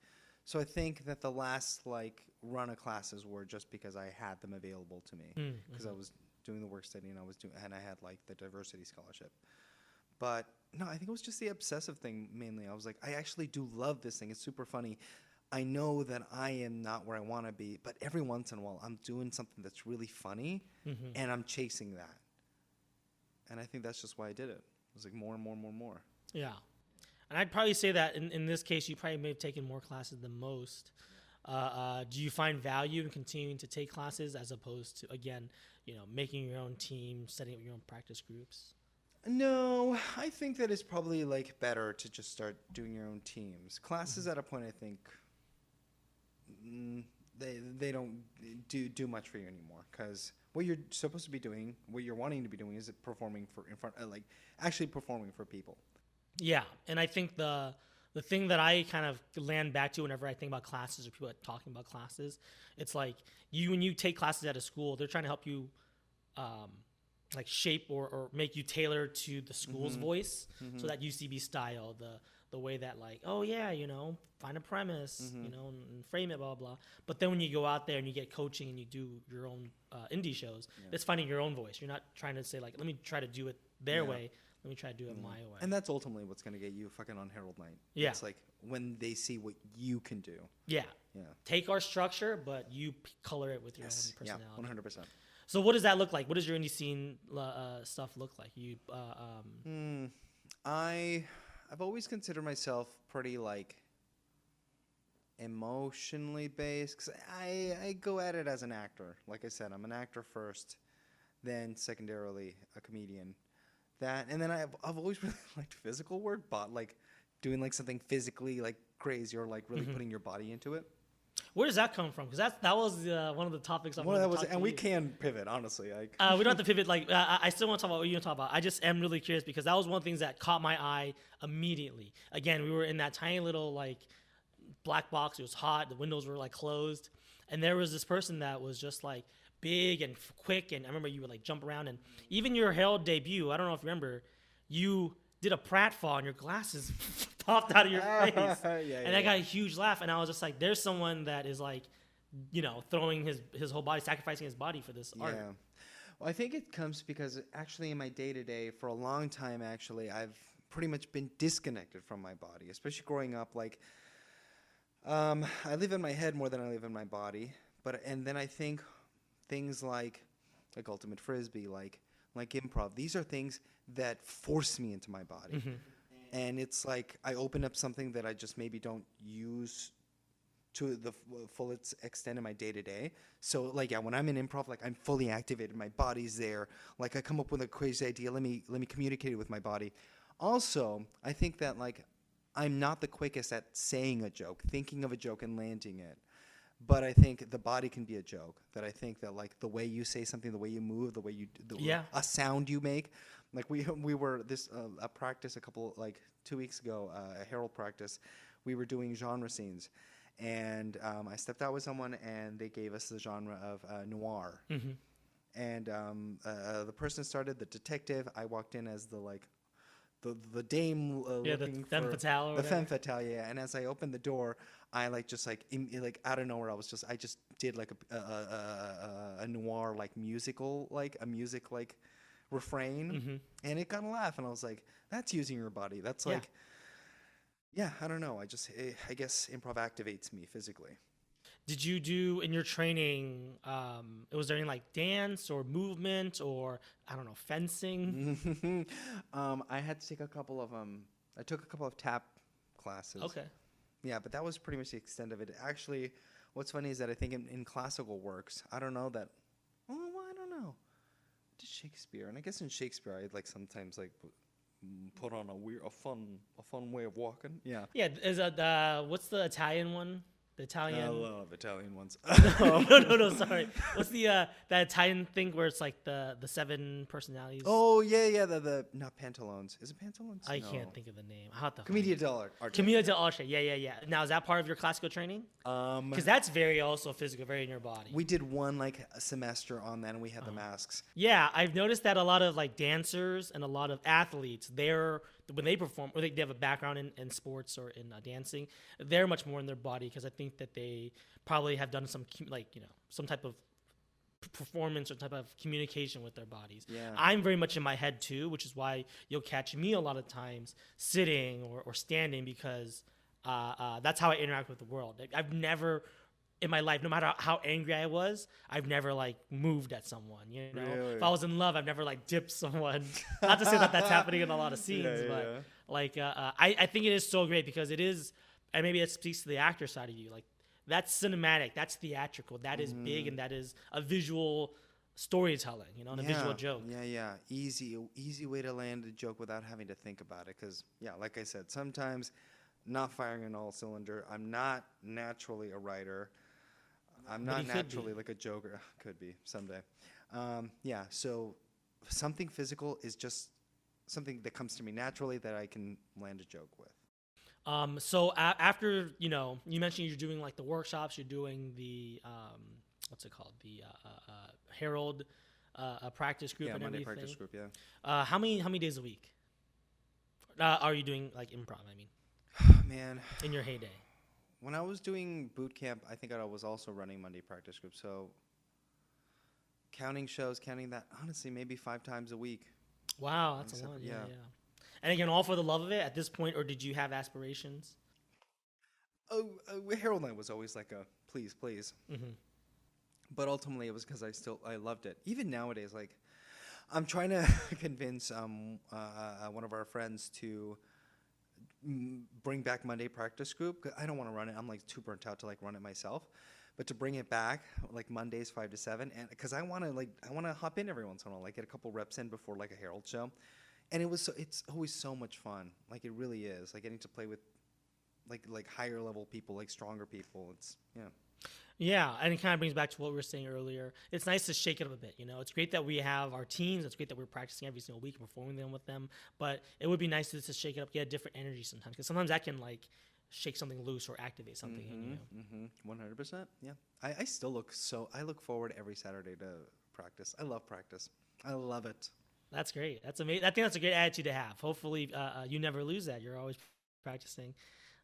So I think that the last like run of classes were just because I had them available to me Mm, because I was doing the work study and I was doing and I had like the diversity scholarship. But no, I think it was just the obsessive thing mainly. I was like, I actually do love this thing. It's super funny. I know that I am not where I want to be, but every once in a while I'm doing something that's really funny Mhm. and I'm chasing that. And I think that's just why I did it. It was like more and more and more and more. Yeah. And I'd probably say that in, in this case, you probably may have taken more classes than most. Uh, uh, do you find value in continuing to take classes as opposed to, again, you know, making your own team, setting up your own practice groups? No, I think that it's probably like better to just start doing your own teams. Classes at a point, I think, mm, they they don't do do much for you anymore because what you're supposed to be doing, what you're wanting to be doing, is performing for in front, uh, like actually performing for people. Yeah. And I think the the thing that I kind of land back to whenever I think about classes or people talking about classes, it's like you when you take classes at a school, they're trying to help you um, like shape or, or make you tailor to the school's voice. So that UCB style, the the way that like, oh yeah, you know, find a premise, you know, and, and frame it, blah blah. But then when you go out there and you get coaching and you do your own uh, indie shows, it's finding your own voice. You're not trying to say like, let me try to do it their Yeah. way. Let me try to do it my way. And that's ultimately what's going to get you fucking on Harold Night. Yeah. It's like when they see what you can do. yeah. Yeah. Take our structure, but you p- color it with your Yes. own Yeah. One hundred percent. So what does that look like? What does your indie scene uh, stuff look like? You uh, um, Hmm. I I've always considered myself pretty like emotionally based 'cause I I go at it as an actor. Like I said, I'm an actor first, then secondarily a comedian. That and then I've I've always really liked physical work, but like doing like something physically like crazy or like really putting your body into it. where does that come from? Because that that was uh, one of the topics I Well, that to was and we you. can pivot honestly. Like Uh, we don't have to pivot. Like uh, I I still want to talk about what you want to talk about. I just am really curious because that was one of the things that caught my eye immediately. Again, we were in that tiny little like black box. It was hot. The windows were like closed, and there was this person that was just like big and quick. And I remember you would like jump around, and even your Harold debut. I don't know if you remember, you did a pratfall and your glasses popped out of your face, Yeah, and yeah, I got a huge laugh. And I was just like, "There's someone that is like." You know, throwing his his whole body, sacrificing his body for this art. Well, I think it comes because actually in my day to day, for a long time, actually, I've pretty much been disconnected from my body, especially growing up. Like, um, I live in my head more than I live in my body. But and then I think things like like ultimate frisbee, like like improv. These are things that force me into my body, mm-hmm. and it's like I open up something that I just maybe don't use to the f- uh, full extent in my day to day. So like yeah, when I'm in improv, like I'm fully activated, my body's there. Like I come up with a crazy idea, let me let me communicate it with my body. Also, I think that like I'm not the quickest at saying a joke, thinking of a joke and landing it. But I think the body can be a joke. That I think that like the way you say something, the way you move, the way you the, Yeah. a sound you make. Like we we were this uh, a practice a couple like two weeks ago, uh, a Harold practice. We were doing genre scenes, and um, I stepped out with someone, and they gave us the genre of uh, noir. And um, uh, the person started the detective. I walked in as the like. The, the dame uh, Yeah, the looking femme for fatale the femme fatale yeah. And as I opened the door I like just like im- like out of nowhere I was just I just did like a a, a, a, a noir like musical like a music like refrain. Mm-hmm. and it got a laugh and I was like that's using your body. That's Yeah. like yeah I don't know. I just eh, I guess improv activates me physically Did you do in your training? Um, was there any like dance or movement or I don't know fencing? um, I had to take a couple of um I took a couple of tap classes Okay. Yeah, but that was pretty much the extent of it. Actually, what's funny is that I think in, in classical works, I don't know that. Oh, well, I don't know. Did Shakespeare, and I guess in Shakespeare, i'd like sometimes like put on a weird, a fun, a fun way of walking. Yeah. Yeah. Is that uh, what's the Italian one? The Italian. I love Italian ones. no, no, no, no. Sorry. What's the uh, that Italian thing where it's like the the seven personalities? oh yeah, yeah. The the not pantalones. Is it pantalones? I No. can't think of the name. How the Commedia dell'arte. Commedia dell'arte. Yeah, yeah, yeah. Now is that part of your classical training? Um, Because that's very also physical, very in your body. we did one like a semester on that, and we had the masks. Yeah, I've noticed that a lot of like dancers and a lot of athletes, they're when they perform or they, they have a background in, in sports or in uh, dancing, they're much more in their body because I think that they probably have done some like you know some type of performance or type of communication with their bodies. Yeah. I'm very much in my head too, which is why you'll catch me a lot of times sitting or, or standing because uh, uh, that's how I interact with the world. Like, I've never in my life, no matter how angry I was, I've never like moved at someone. You know, Really? if I was in love, I've never like dipped someone. Not to say that that's happening in a lot of scenes, Yeah, yeah, but yeah. like uh, uh, I, I think it is so great because it is, and maybe it speaks to the actor side of you. Like that's cinematic, that's theatrical, that is big, and that is a visual storytelling. You know, and a visual joke. Yeah, yeah. Easy, easy way to land a joke without having to think about it. Because yeah, like I said, sometimes not firing on all cylinder. I'm not naturally a writer. I'm But not he could be. naturally like a joker. Could be someday. Um, yeah. So something physical is just something that comes to me naturally that I can land a joke with. Um, so a- after you know, you mentioned you're doing like the workshops, you're doing the um, what's it called, the uh, uh, uh, Harold uh, uh, practice group yeah, and Monday everything. practice group. Yeah. Uh, how many how many days a week uh, are you doing like improv? I mean, Man, in your heyday. When I was doing boot camp, I think I was also running Monday practice group. So counting shows, counting that, honestly, maybe five times a week. Wow, that's a lot. Yeah, yeah. yeah. And again, all for the love of it at this point, or did you have aspirations? Oh, uh, Harold Night was always like a please, please. Mm-hmm. But ultimately, it was because I still I loved it. Even nowadays, like I'm trying to convince um uh, uh, one of our friends to bring back Monday practice group. I don't want to run it. I'm like too burnt out to like run it myself. But to bring it back, like Mondays five to seven, and because I want to like I want to hop in every once in a while, like get a couple reps in before like a Harold show, and it was so, it's always so much fun. Like it really is. Like getting to play with like like higher level people, like stronger people. It's yeah. Yeah, and it kind of brings back to what we were saying earlier. It's nice to shake it up a bit. You know, it's great that we have our teams. It's great that we're practicing every single week and performing them with them. But it would be nice to just shake it up, get a different energy sometimes, because sometimes that can like shake something loose or activate something in you. Mm-hmm. One hundred percent. Yeah. I, I still look so. I look forward every Saturday to practice. I love practice. I love it. That's great. That's amazing. I think that's a great attitude to have. Hopefully, uh, uh, you never lose that. You're always practicing,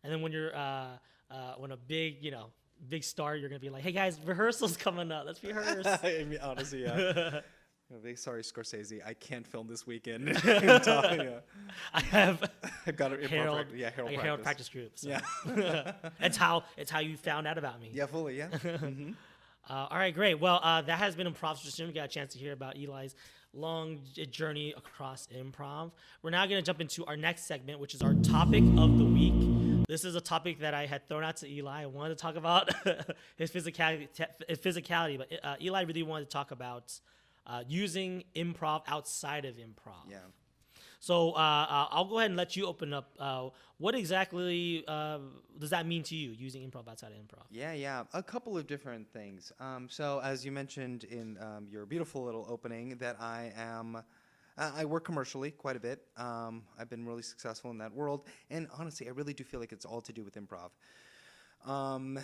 and then when you're uh, uh, when a big, you know, big star, you're gonna be like, "Hey guys, rehearsal's coming up. Let's rehearse." I mean, honestly, yeah. Big sorry, Scorsese. I can't film this weekend. yeah. I have I got it. Harold, Yeah, Harold like practice. Harold practice group. So. Yeah. it's how it's how you found out about me. yeah, fully. Yeah. hmm Uh, all right, great. Well, uh, that has been Improv Stream. We got a chance to hear about Eli's long j- journey across improv. We're now going to jump into our next segment, which is our topic of the week. This is a topic that I had thrown out to Eli. I wanted to talk about his physicality, his physicality, but uh, Eli really wanted to talk about uh, using improv outside of improv. Yeah. So uh, uh, I'll go ahead and let you open up. Uh, what exactly uh, does that mean to you, using improv outside of improv? Yeah, yeah, a couple of different things. Um, so, as you mentioned in um, your beautiful little opening, that I am, uh, I work commercially quite a bit. Um, I've been really successful in that world, and honestly, I really do feel like it's all to do with improv. Um,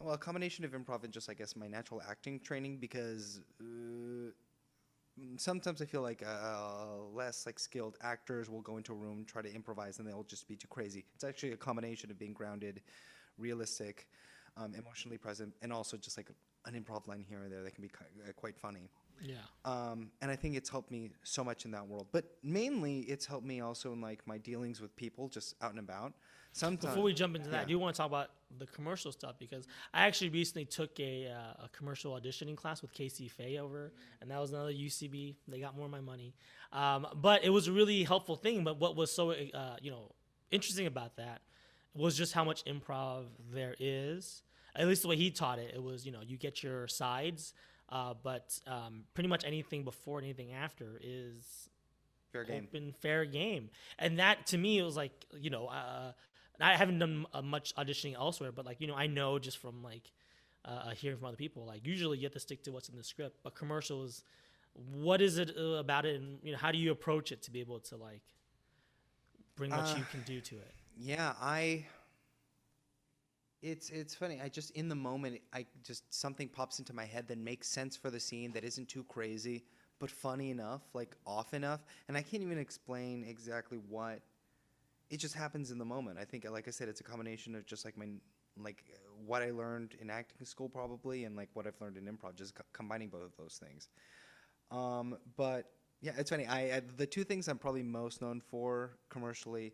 well, a combination of improv and just, I guess, my natural acting training because. Uh, sometimes I feel like uh, less like skilled actors will go into a room, try to improvise, and they'll just be too crazy. It's actually a combination of being grounded, realistic, um, emotionally present, and also just like an improv line here or there that can be uh, quite funny. Yeah. Um, and I think it's helped me so much in that world. But mainly, it's helped me also in like my dealings with people, just out and about. Sometimes Before we jump into that, yeah. I do want to talk about the commercial stuff because I actually recently took a, uh, a commercial auditioning class with Casey Fay over, and that was another UCB. They got more of my money, um, but it was a really helpful thing. But what was so uh, you know interesting about that was just how much improv there is. At least the way he taught it, it was you know you get your sides, uh, but um, pretty much anything before and anything after is fair game. open fair game and that to me it was like you know uh, i haven't done uh, much auditioning elsewhere but like you know i know just from like uh, hearing from other people like usually you have to stick to what's in the script but commercials what is it uh, about it and you know how do you approach it to be able to like bring what Uh, you can do to it Yeah, I. It's it's funny. I just in the moment, I just something pops into my head that makes sense for the scene that isn't too crazy, but funny enough, like off enough, and I can't even explain exactly what. It just happens in the moment. I think, like I said, it's a combination of just like my like what I learned in acting school probably, and like what I've learned in improv, just co- combining both of those things. Um, but yeah, it's funny. I, I the two things I'm probably most known for commercially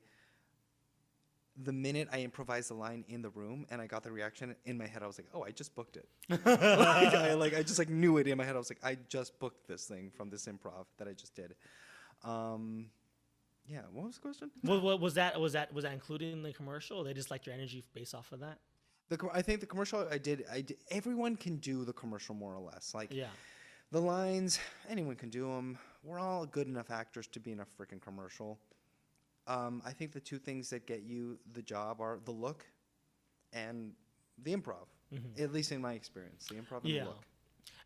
the minute I improvised the line in the room and I got the reaction in my head, I was like, "Oh, I just booked it." like, I, like I just like knew it in my head. I was like, "I just booked this thing from this improv that I just did." Um, yeah. What was the question? what, what was that was that was that included in the commercial they just liked your energy based off of that The com- I think the commercial I did. I did, everyone can do the commercial more or less. Like yeah the lines, anyone can do them. We're all good enough actors to be in a freaking commercial. Um, I think the two things that get you the job are the look and the improv. At least in my experience, the improv and Yeah. the look.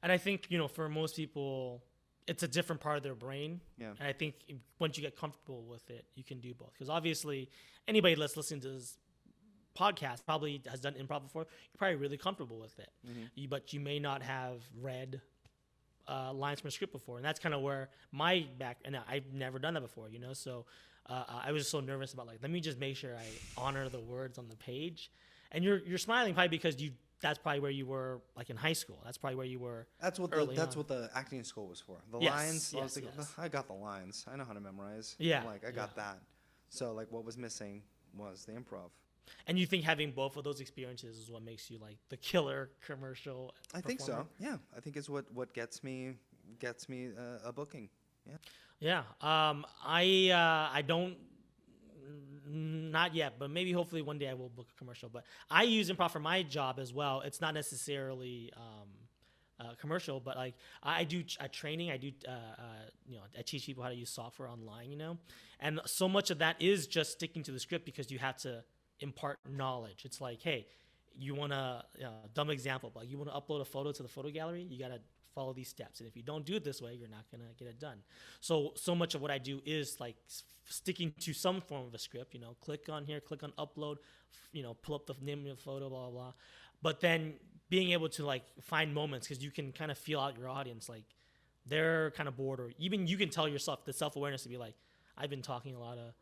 And I think, you know, for most people, it's a different part of their brain. Yeah. And I think once you get comfortable with it, you can do both. Because obviously, anybody that's listening to this podcast probably has done improv before. You're probably really comfortable with it. You, but you may not have read uh, lines from a script before. And that's kind of where my back, and I've never done that before, you know? So uh, I was so nervous about, like, let me just make sure I honor the words on the page. And you're, you're smiling probably because you, that's probably where you were, like, in high school. That's probably where you were. That's what the, that's on. what the acting school was for. The Yes, lines. I yes, was like, yes. I got the lines. I know how to memorize. Yeah, Like I got yeah. that. So like, what was missing was the improv. And you think having both of those experiences is what makes you like the killer commercial? I think so. Yeah, I think is what what gets me gets me uh, a booking. Yeah. Yeah. Um, I uh, I don't not yet, but maybe hopefully one day I will book a commercial. But I use improv for my job as well. It's not necessarily um, uh, commercial, but like I do ch- uh, training. I do uh, uh, you know I teach people how to use software online. You know, and so much of that is just sticking to the script because you have to impart knowledge. It's like, hey, you want to uh, dumb example, but you want to upload a photo to the photo gallery, you got to follow these steps. And if you don't do it this way, you're not going to get it done. So, so much of what I do is like sticking to some form of a script, you know, click on here, click on upload, you know, pull up the name of the photo, blah, blah, blah. But then being able to like find moments because you can kind of feel out your audience, like they're kind of bored or even you can tell yourself the self-awareness to be like, I've been talking a lot of,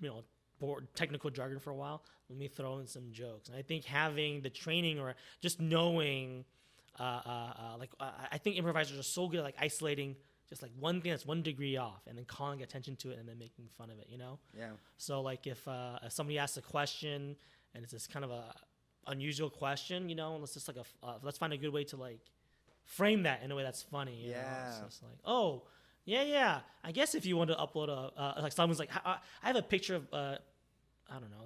you know, board technical jargon for a while. Let me throw in some jokes. And I think having the training or just knowing, uh, uh, uh, like uh, I think improvisers are so good at like isolating just like one thing that's one degree off and then calling attention to it and then making fun of it. You know. Yeah. So like if, uh, if somebody asks a question and it's this kind of a unusual question, you know, let's just like a uh, let's find a good way to like frame that in a way that's funny. You Know? Yeah. So it's like oh. Yeah, yeah. I guess if you want to upload a uh, like someone's like, I I have a picture of uh, I don't know,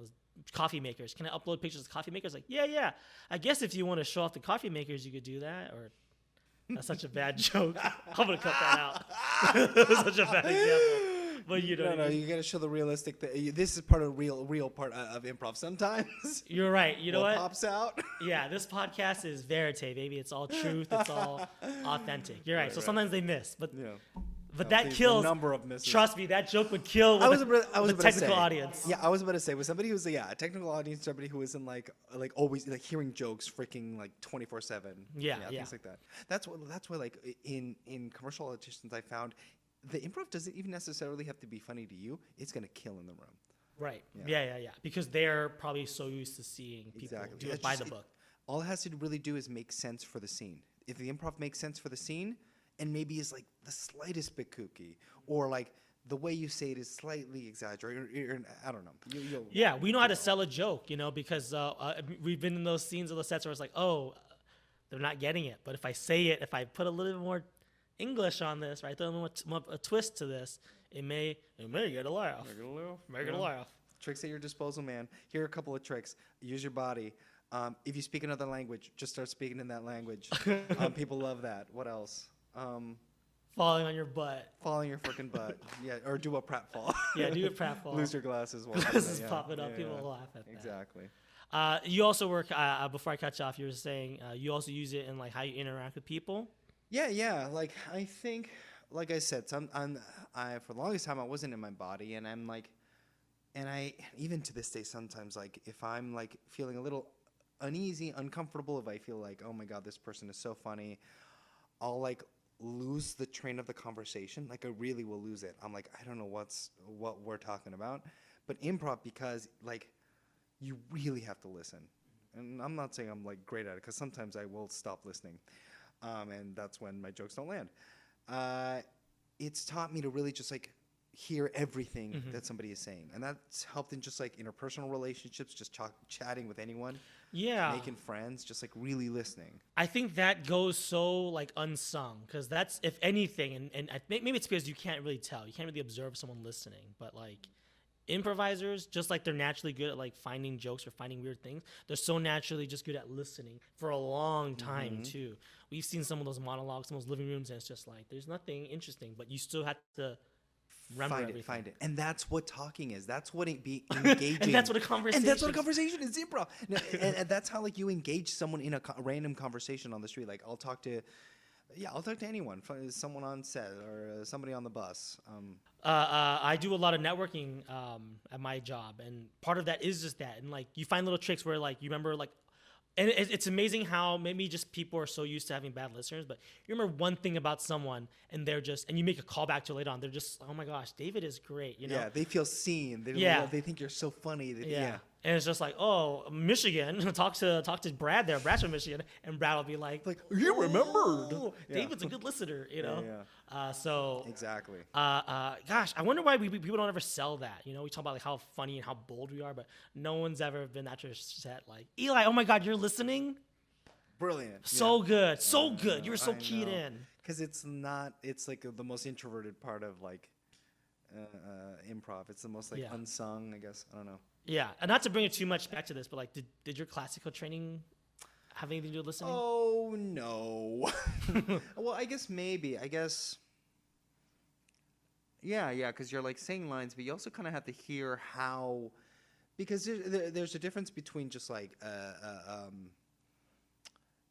coffee makers. Can I upload pictures of coffee makers? Like, yeah, yeah. I guess if you want to show off the coffee makers, you could do that. Or that's such a bad joke. I'm gonna cut that out. That's such a bad example. But you know, No, no, I mean. you gotta show the realistic. Th- this is part of real, real part of, of improv. Sometimes you're right. You know what what? pops out. Yeah, this podcast is verite, baby. It's all truth. It's all authentic. You're right. Right, so right. sometimes they miss, but yeah. But that the- the kills. number of misses. Trust me, that joke would kill I was the, about, I was the technical say, audience. Yeah, I was about to say with somebody who's yeah, a technical audience, somebody who isn't like like always like hearing jokes freaking like twenty four seven. Yeah, yeah. things like that. That's what that's why like in in commercial auditions I found the improv doesn't even necessarily have to be funny to you. It's gonna kill in the room. Right. Yeah. Yeah. yeah, yeah, Because they're probably so used to seeing people Exactly. do it by just- the it- book. All it has to really do is make sense for the scene. If the improv makes sense for the scene, and maybe is like the slightest bit kooky, or like the way you say it is slightly exaggerated, or, or- I don't know. You, you'll, Yeah, we know how to sell a joke, you know, because uh, uh, we've been in those scenes of the sets where it's like, oh, they're not getting it. But if I say it, if I put a little bit more English on this, right, throw a, more t- more- a twist to this, it may it may get a laugh. Make it a laugh. Make it a laugh. Tricks at your disposal, man. Here are a couple of tricks. Use your body. Um, if you speak another language, just start speaking in that language. um, people love that. What else? Um, Falling on your butt. fall on your freaking butt. Yeah, or do a pratfall. Yeah, do a pratfall. Lose your glasses. while doing Glasses it, yeah. popping up. People will laugh at that. Exactly. Uh, you also work. Uh, uh, before I cut you off, you were saying uh, you also use it in like how you interact with people. Yeah, yeah. Like I think, like I said, some I'm, I for the longest time I wasn't in my body, and I'm like, and I even to this day sometimes like if I'm like feeling a little uneasy, uncomfortable, if I feel like oh my god this person is so funny, I'll like lose the train of the conversation. Like I really will lose it. I'm like I don't know what's what we're talking about, but improv because like you really have to listen. And I'm not saying I'm like great at it because sometimes I will stop listening, um, and that's when my jokes don't land. Uh, it's taught me to really just like hear everything that somebody is saying, and that's helped in just like interpersonal relationships, just ch- chatting with anyone, Yeah, making friends, just like really listening. I think that goes so like unsung because that's if anything, and and I maybe it's because you can't really tell, you can't really observe someone listening, but like improvisers just like they're naturally good at like finding jokes or finding weird things they're so naturally just good at listening for a long time Mm-hmm. too we've seen some of those monologues some of those living rooms and it's just like there's nothing interesting but you still have to remember find everything. it, find it, and that's what talking is. That's what it be engaging. that's what a conversation. Is. And that's what a conversation is. Improv, No, and, and that's how like you engage someone in a co- random conversation on the street. Like I'll talk to, yeah, I'll talk to anyone, someone on set or uh, somebody on the bus. Um, uh, uh, I do a lot of networking um, at my job, and part of that is just that. And like, you find little tricks where like you remember like, and it, it's amazing how maybe just people are so used to having bad listeners, but you remember one thing about someone, and they're just, and you make a callback to it later on. They're just, oh my gosh, David is great, you know? yeah, they feel seen. They, Yeah. they think you're so funny. They, Yeah. yeah. And it's just like, oh, Michigan. talk to talk to Brad there, Brad's from Michigan, and Brad will be like, Like, you remembered. "Oh, Yeah. David's a good listener, you know. yeah. Uh, so Exactly. uh, uh, gosh, I wonder why we, we people don't ever sell that. You know, we talk about like how funny and how bold we are, but no one's ever been that just set. Like Eli, oh my God, you're listening. Brilliant. So good, so good. You were so I keyed know. in. Because it's not. It's like the most introverted part of like uh, uh, improv. It's the most like Yeah. unsung. I guess I don't know. Yeah, and not to bring it too much back to this, but like, did, did your classical training have anything to do with listening? Oh no. well, I guess maybe. I guess. Yeah, yeah, because you're like saying lines, but you also kind of have to hear how, because there, there, there's a difference between just like uh, uh, um,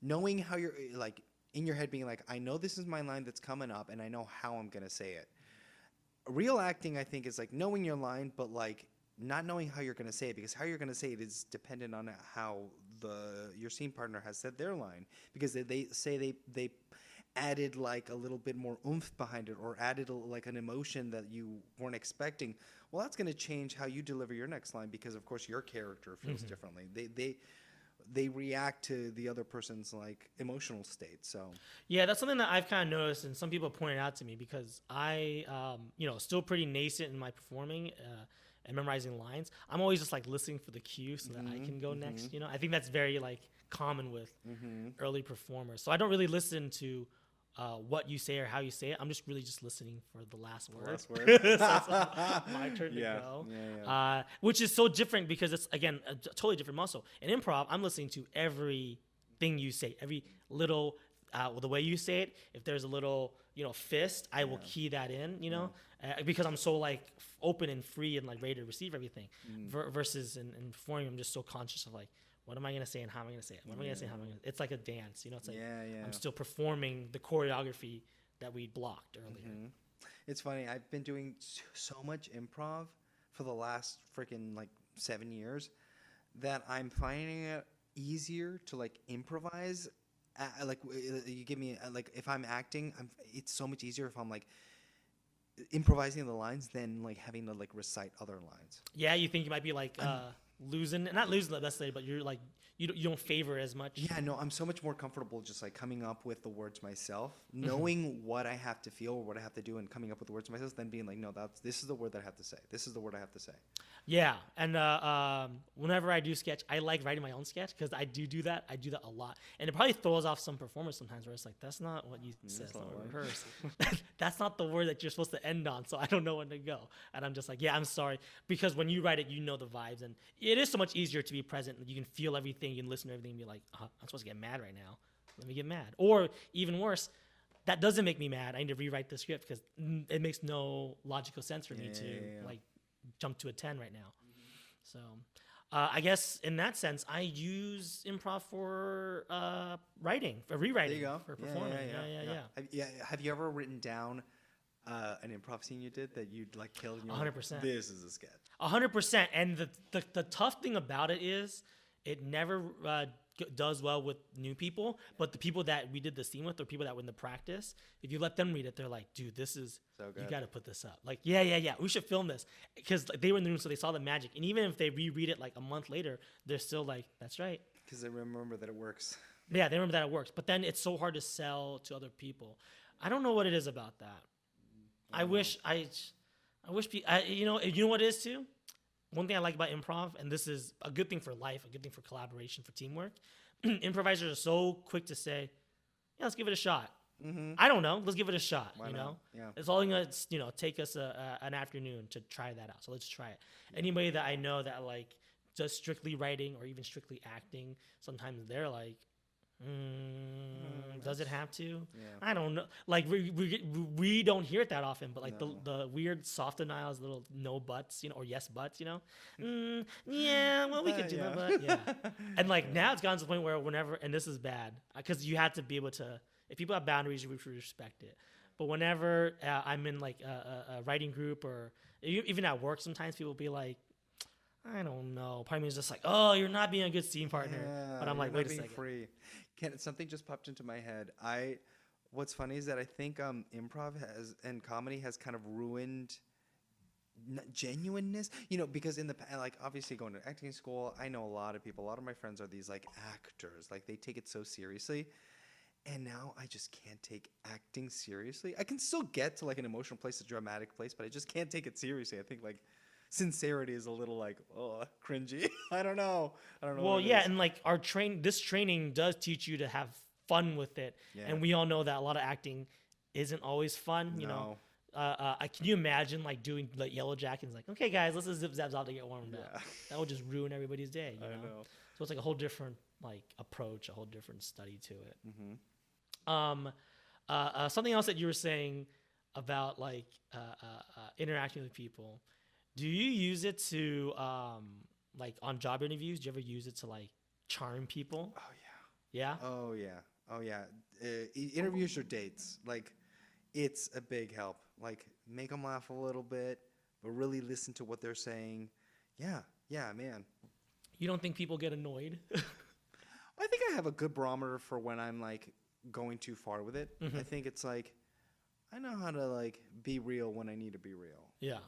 knowing how you're like in your head being like, I know this is my line that's coming up, and I know how I'm gonna say it. Real acting, I think, is like knowing your line, but like not knowing how you're gonna say it because how you're gonna say it is dependent on how the your scene partner has said their line. Because they, they say they they added like a little bit more oomph behind it or added a, like an emotion that you weren't expecting. Well that's going to change how you deliver your next line because of course your character feels differently. They they they react to the other person's like emotional state so. Yeah, that's something that I've kind of noticed, and some people pointed out to me because I, um, you know, still pretty nascent in my performing uh, and memorizing lines. I'm always just like listening for the cue so that I can go next. You know, I think that's very like common with early performers. So I don't really listen to uh, what you say or how you say it. I'm just really just listening for the last word. last word. so it's my turn Yeah, to go. yeah, yeah. Uh, which is so different because it's again a totally different muscle. In improv, I'm listening to everything you say, every little uh, the way you say it. If there's a little you know fist, I will key that in. You know, uh, because I'm so like f- open and free and like ready to receive everything. Mm. Ver- versus in, in performing, I'm just so conscious of like. What am I gonna say and how am I gonna say it? What am I gonna say? How am I gonna? It's like a dance, you know. It's like Yeah, yeah. I'm still performing the choreography that we blocked earlier. Mm-hmm. It's funny. I've been doing so, so much improv for the last freaking like seven years that I'm finding it easier to like improvise. Uh, like uh, you give me uh, like if I'm acting, I'm, it's so much easier if I'm like improvising the lines than like having to like recite other lines. Yeah, you think you might be like uh, losing, not losing the best day, but you're like you don't, you don't favor as much. Yeah, no, I'm so much more comfortable just like coming up with the words myself, Mm-hmm. knowing what I have to feel or what I have to do, and coming up with the words myself, than being like, no, that's this is the word that I have to say. This is the word I have to say. Yeah, and uh, um, whenever I do sketch, I like writing my own sketch because I do do that. I do that a lot, and it probably throws off some performers sometimes where it's like, that's not what you said, that's not not what rehearsed. that's not the word that you're supposed to end on, so I don't know when to go. And I'm just like, yeah, I'm sorry, because when you write it, you know the vibes, and it is so much easier to be present. You can feel everything, you can listen to everything, and be like, uh, I'm supposed to get mad right now. Let me get mad, or even worse. That doesn't make me mad. I need to rewrite the script because it makes no logical sense for me Yeah, to yeah, yeah. like jump to a 10 right now. So, uh, I guess in that sense, I use improv for uh, writing, for rewriting, There you go. for performing. Yeah, yeah, yeah. Have, yeah. Have you ever written down uh, an improv scene you did that you'd like killed? and you 100%. This is a sketch. Hundred percent. And the, the the tough thing about it is, it never uh, does well with new people. But the people that we did the scene with, or people that were in the practice, if you let them read it, they're like, "Dude, this is So you got to put this up." Like, yeah, yeah, yeah. We should film this because they were in the room, so they saw the magic. And even if they reread it like a month later, they're still like, "That's right." Because they remember that it works. Yeah, they remember that it works. But then it's so hard to sell to other people. I don't know what it is about that. I wish I, I wish I, you know you know what it is too. One thing I like about improv, and this is a good thing for life, a good thing for collaboration, for teamwork. Improvisers are so quick to say, "Yeah, let's give it a shot." Mm-hmm. I don't know. Let's give it a shot. Why you not? know, Yeah. it's only gonna you know take us a, a, an afternoon to try that out. So let's try it. Anybody that I know that like does strictly writing or even strictly acting, sometimes they're like, mm, does it have to? Yeah. I don't know. Like we, we we don't hear it that often, but like the the weird soft denials, little no buts, you know, or yes buts, you know. Mm, yeah, well we Uh, could do that, yeah. but yeah. And like now it's gotten to the point where whenever, and this is bad, because you have to be able to. If people have boundaries, you should respect it. But whenever uh, I'm in like a, a, writing group or even at work, sometimes people be like, I don't know. Part of me is just like, oh, you're not being a good scene partner. Yeah, but I'm like, wait a second. Free. Can something just popped into my head? I. What's funny is that I think um, improv has and comedy has kind of ruined genuineness. You know, because in the like obviously going to acting school, I know a lot of people. A lot of my friends are these like actors. Like they take it so seriously. And now I just can't take acting seriously. I can still get to like an emotional place, a dramatic place, but I just can't take it seriously. I think like sincerity is a little like oh cringy. I don't know. I don't know. Well, yeah, is. and like our train, this training does teach you to have fun with it, Yeah. and we all know that a lot of acting isn't always fun. You know, uh, uh, can you imagine like doing like Yellowjackets? Like, okay, guys, let's just zip zaps out to get warmed Yeah. up. That would just ruin everybody's day. You I know? know. So it's like a whole different like approach, a whole different study to it. Mm-hmm. Um, uh, uh, something else that you were saying about like uh, uh, uh, interacting with people. Do you use it to um, like on job interviews? Do you ever use it to like charm people? Oh yeah. Yeah. Oh yeah. Oh yeah. Uh, interviews or dates, like, it's a big help. Like, make them laugh a little bit, but really listen to what they're saying. Yeah. Yeah, man. You don't think people get annoyed? I think I have a good barometer for when I'm like going too far with it. Mm-hmm. I think it's like I know how to like be real when I need to be real. yeah.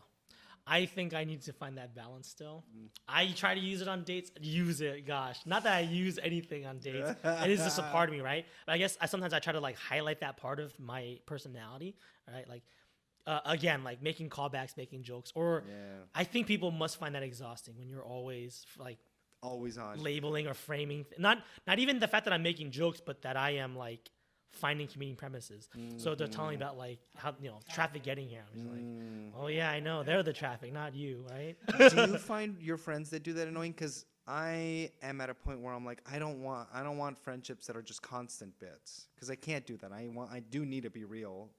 I think I need to find that balance still. Mm. I try to use it on dates. Use it, gosh. Not that I use anything on dates. it is just a part of me, right? But I guess I sometimes I try to like highlight that part of my personality, right? Like uh, again, like making callbacks, making jokes, or Yeah. I think people must find that exhausting when you're always like Always on. labeling or framing. Not not even the fact that I'm making jokes, but that I am like finding competing premises. So they're telling me about like how you know traffic getting here. I'm just Mm. like, oh yeah, I know they're the traffic, not you, right? do you find your friends that do that annoying? Because I am at a point where I'm like, I don't want, I don't want friendships that are just constant bits. Because I can't do that. I want, I do need to be real,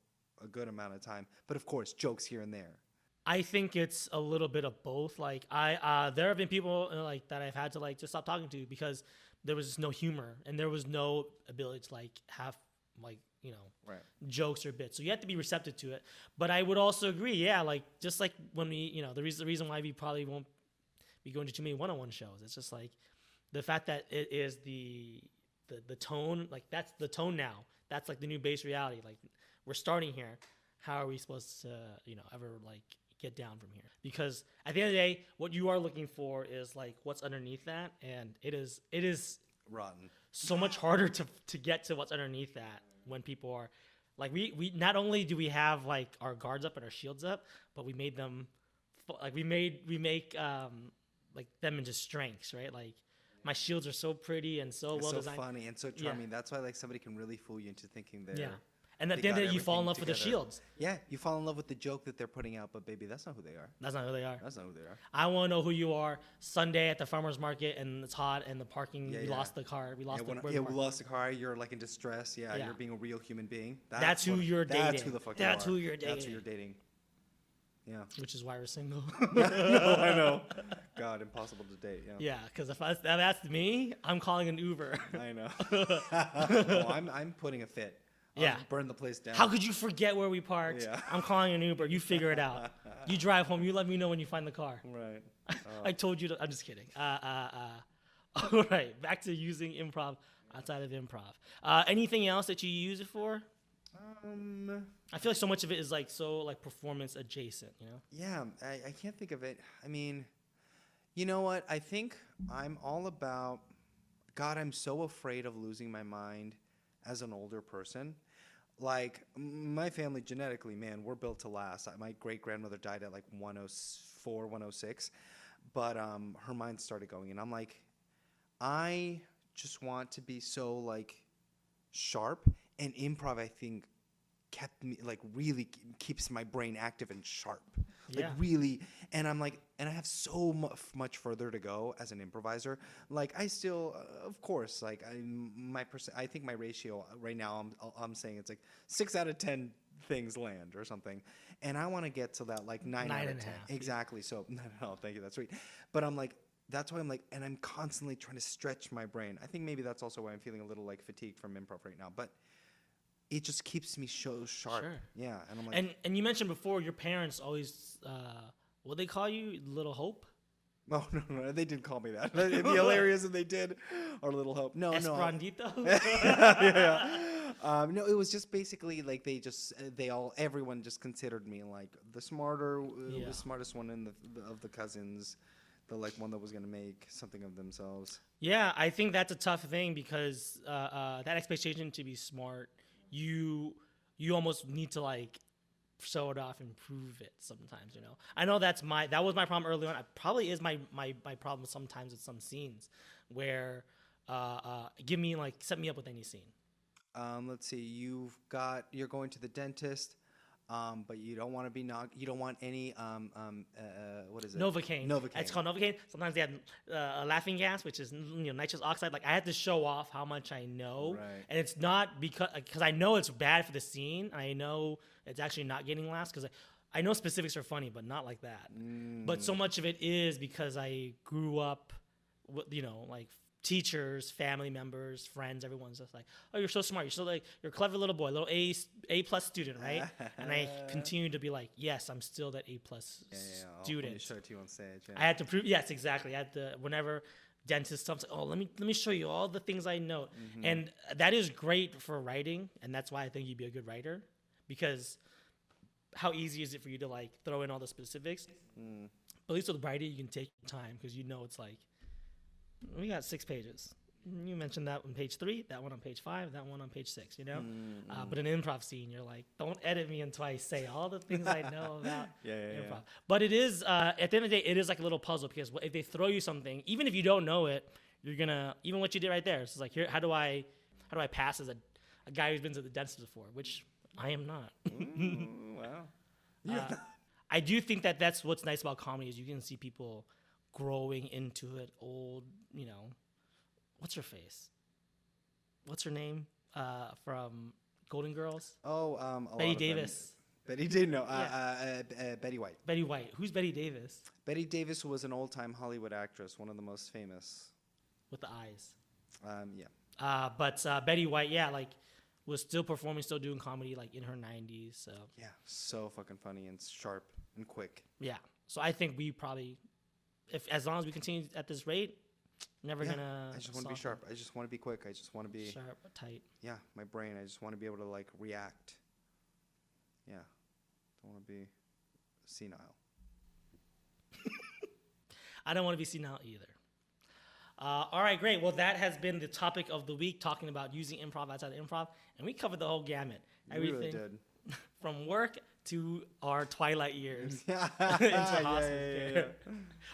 a good amount of time. But of course, jokes here and there. I think it's a little bit of both. Like I, uh, there have been people uh, like that I've had to like just stop talking to because there was no humor and there was no ability to like have like you know Right. jokes or bits. So you have to be receptive to it. But I would also agree, yeah, like just like when we, you know, the reason the reason why we probably won't be going to too many one-on-one shows. It's just like the fact that it is the the the tone, like that's the tone now. That's like the new base reality. Like we're starting here. How are we supposed to, you know, ever like get down from here? Because at the end of the day, what you are looking for is like what's underneath that, and it is it is Rotten. so much harder to to get to what's underneath that when people are like we we not only do we have like our guards up and our shields up, but we made them like we made we make um like them into strengths, right? Like my shields are so pretty and so It's well so designed. funny and so Yeah. charming. That's why like somebody can really fool you into thinking they're. Yeah. And at they the end of the day, you fall in love with the shields. Yeah, you fall in love with the joke that they're putting out, but baby, that's not who they are. That's not who they are. That's not who they are. I want to know who you are. Sunday at the farmers market and it's hot and the parking. Yeah, we yeah. lost the car. We lost Yeah, the. when, yeah, the we lost a car. You're like in distress. Yeah, Yeah. you're being a real human being. That's who what- you're That's dating. That's who the fuck That's you are. who you're dating. That's who you're dating. Yeah. Which is why we're single. no, I know. God, impossible to date. Yeah. yeah, because if, I, if that's me, I'm calling an Uber. I know. I'm I'm putting a fit. Yeah. Burn the place down. How could you forget where we parked? Yeah. I'm calling an Uber. You figure it out. You drive home. You let me know when you find the car. Right. I told you to. I'm just kidding. Uh, uh, uh. All right, back to using improv outside of improv. Uh, anything else that you use it for? Um. I feel like so much of it is like so like performance adjacent. You know? Yeah, I, I can't think of it. I mean, you know what? I think I'm all about. God, I'm so afraid of losing my mind as an older person. Like my family genetically, man, we're built to last. My great grandmother died at like 104, 106, but um, her mind started going, and I'm like, I just want to be so like sharp, and improv. I think kept me like really keeps my brain active and sharp like Yeah. really and i'm like and i have so mu- much further to go as an improviser. Like i still uh, of course like i my percent i think my ratio uh, right now i'm i'm saying it's like six out of ten things land or something. And i want to get to that like nine, Nine out and of ten. half. exactly. So no thank you. That's sweet. But i'm like that's why i'm like and i'm constantly trying to stretch my brain. I think maybe that's also why i'm feeling a little like fatigued from improv right now but it just keeps me so sharp. Sure. yeah and i'm like And and you mentioned before your parents always uh, what they call you, Little Hope, Oh no, no, no, they didn't call me that. It'd be hilarious if they did. Our little hope. No, no. Yeah, yeah. Um, no, it was just basically like they just uh, they all everyone just considered me like the smarter, uh, Yeah. the smartest one in the, the of the cousins, the like one that was gonna make something of themselves. Yeah, I think that's a tough thing because uh, uh, that expectation to be smart, you you almost need to like show it off and prove it sometimes. You know, I know that's my that was my problem early on. It probably is my my my problem sometimes with some scenes where uh, uh, give me like set me up with any scene. Um, let's see. You've got you're going to the dentist, um, but you don't want to be knock. You don't want any um, um, uh, uh, what is it? Novocaine. Novocaine. It's called Novocaine. Sometimes they have uh, a laughing gas, which is you know nitrous oxide. Like I had to show off how much I know, Right. and it's not because because I know it's bad for the scene. I know it's actually not getting laughs because I, I know specifics are funny, but not like that. But so much of it is because I grew up, you know, like teachers, family members, friends. Everyone's just like, "Oh, you're so smart. You're so like you're a clever little boy, little A A plus student, right?" and I continue to be like, "Yes, I'm still that A plus Yeah, yeah, yeah. I'll- student." show it to you on stage. Yeah. I had to prove. Yes, exactly. I had to. Whenever dentist comes, oh, let me let me show you all the things I know, Mm-hmm. and that is great for writing, and that's why I think you'd be a good writer, because how easy is it for you to like throw in all the specifics? Mm. But at least with writing, you can take your time because you know it's like we got six pages. You mentioned that on page three, that one on page five, that one on page six. You know, Mm, uh, but an improv scene, you're like, don't edit me until twice say all the things I know about Yeah, yeah, improv. yeah. But it is uh, at the end of the day, it is like a little puzzle because if they throw you something, even if you don't know it, you're gonna even what you did right there. It's like here, how do I how do I pass as a a guy who's been to the dentist before, which I am not. Ooh, wow. Uh, I do think that that's what's nice about comedy is you can see people growing into it. Old, you know, what's her face? What's her name uh, from Golden Girls? Oh, um, a Betty lot of them- Davis. Bette Davis. No, uh, Yeah. uh, uh, uh, Betty White. Betty White. Who's Bette Davis Bette Davis was an old-time Hollywood actress, one of the most famous. with the eyes? Um, yeah. Uh, but uh, Betty White, yeah, like was still performing, still doing comedy, like in her 90s. So Yeah, so fucking funny and sharp and quick. yeah, so I think we probably, if as long as we continue at this rate, never Yeah, gonna. I just want to be sharp. I just want to be quick. I just want to be Sharp, tight. yeah, my brain. I just want to be able to like react. Yeah, don't want to be senile. I don't want to be senile either. Uh, all right, great. Well, that has been the topic of the week, talking about using improv outside of improv, and we covered the whole gamut. You really Everything did. from work to our twilight years yeah, into yeah, hospice yeah, care.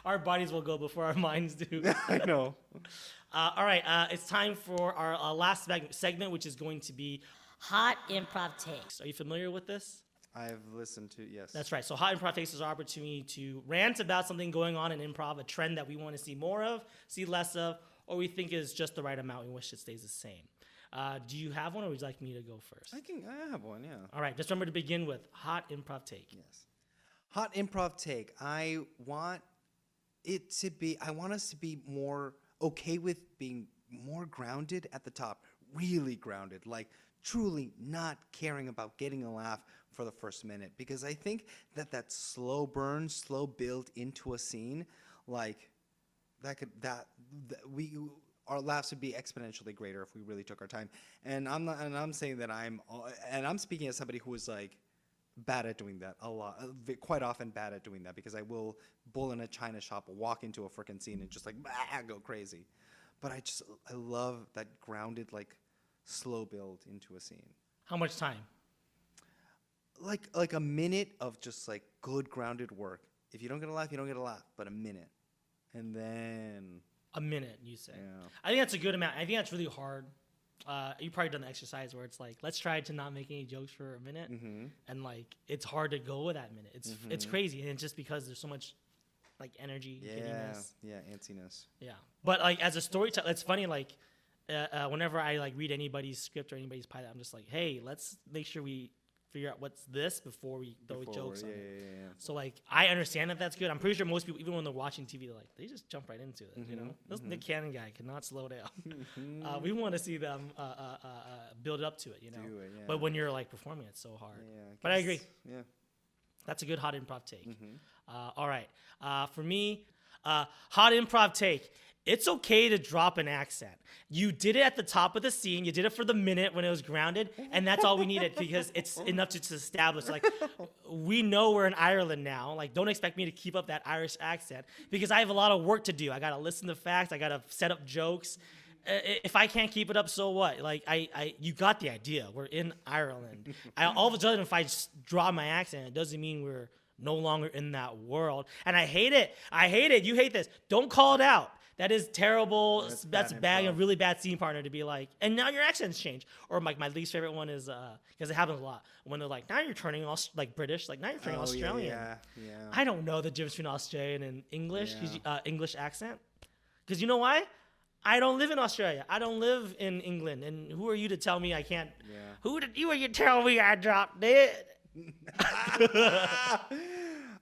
Our bodies will go before our minds do. I know. Uh, all right, uh, it's time for our uh, last seg- segment, which is going to be Hot improv takes. Are you familiar with this? I've listened to yes. That's right. So, Hot Improv Takes is our opportunity to rant about something going on in improv, a trend that we want to see more of, see less of, or we think is just the right amount. We wish it stays the same. Uh, do you have one, or would you like me to go first? I can. I have one. Yeah. All right, just remember to begin with Hot Improv Take. Yes. Hot improv take. I want it to be, I want us to be more okay with being more grounded at the top, really grounded, like truly not caring about getting a laugh for the first minute. Because I think that that slow burn, slow build into a scene, like that could, that, that we, our laughs would be exponentially greater if we really took our time. And I'm not, and I'm saying that I'm, and I'm speaking as somebody who is like, bad at doing that a lot uh, quite often bad at doing that because i will bull in a china shop walk into a freaking scene and just like bah, go crazy but i just i love that grounded like slow build into a scene How much time? like like a minute of just like good grounded work if you don't get a laugh you don't get a laugh but a minute and then A minute, you say. Yeah. I think that's a good amount. I think that's really hard. Uh, you've probably done the exercise where it's like, let's try to not make any jokes for a minute, Mm-hmm. and like it's hard to go with that minute. It's it's crazy, and it's just because there's so much like energy, yeah giddiness. yeah antsiness Yeah, but like as a storyteller, it's funny. Like uh, uh, whenever I like read anybody's script or anybody's pilot, I'm just like, hey, let's make sure we figure out what's this before we throw Before jokes we're- on it. yeah, yeah, yeah. So like I understand that that's good. I'm pretty sure most people, even when they're watching TV, they're like they just jump right into it. You Mm-hmm, know, this Nick Cannon guy cannot slow down. uh, we want to see them uh, uh, uh, uh, build up to it. You know, it, yeah. but when you're like performing, it's so hard. Yeah, but I agree. yeah That's a good hot improv take. Mm-hmm. Uh, all right. Uh, for me, uh, hot improv take. It's okay to drop an accent. You did it at the top of the scene. You did it for the minute when it was grounded, and that's all we needed because it's enough to, establish. Like, we know we're in Ireland now. Like, don't expect me to keep up that Irish accent because I have a lot of work to do. I gotta listen to facts. I gotta set up jokes. Uh, If I can't keep it up, so what? Like, I, I you got the idea. We're in Ireland. I, all of a sudden, if I just drop my accent, it doesn't mean we're no longer in that world. And I hate it. I hate it. You hate this. Don't call it out. That is terrible. That's That's, bad bad. A really bad scene partner to be like, and now your accents change. Or like my least favorite one is because it happens a lot when they're like, now you're turning Aus- like British, like now you're turning Oh, yeah, Australian. yeah yeah I don't know the difference between Australian and English, Yeah. uh, English accent. Because you know why? I don't live in Australia. I don't live in England. And who are you to tell me I can't? Yeah. Who did you? Are you tell me I dropped it?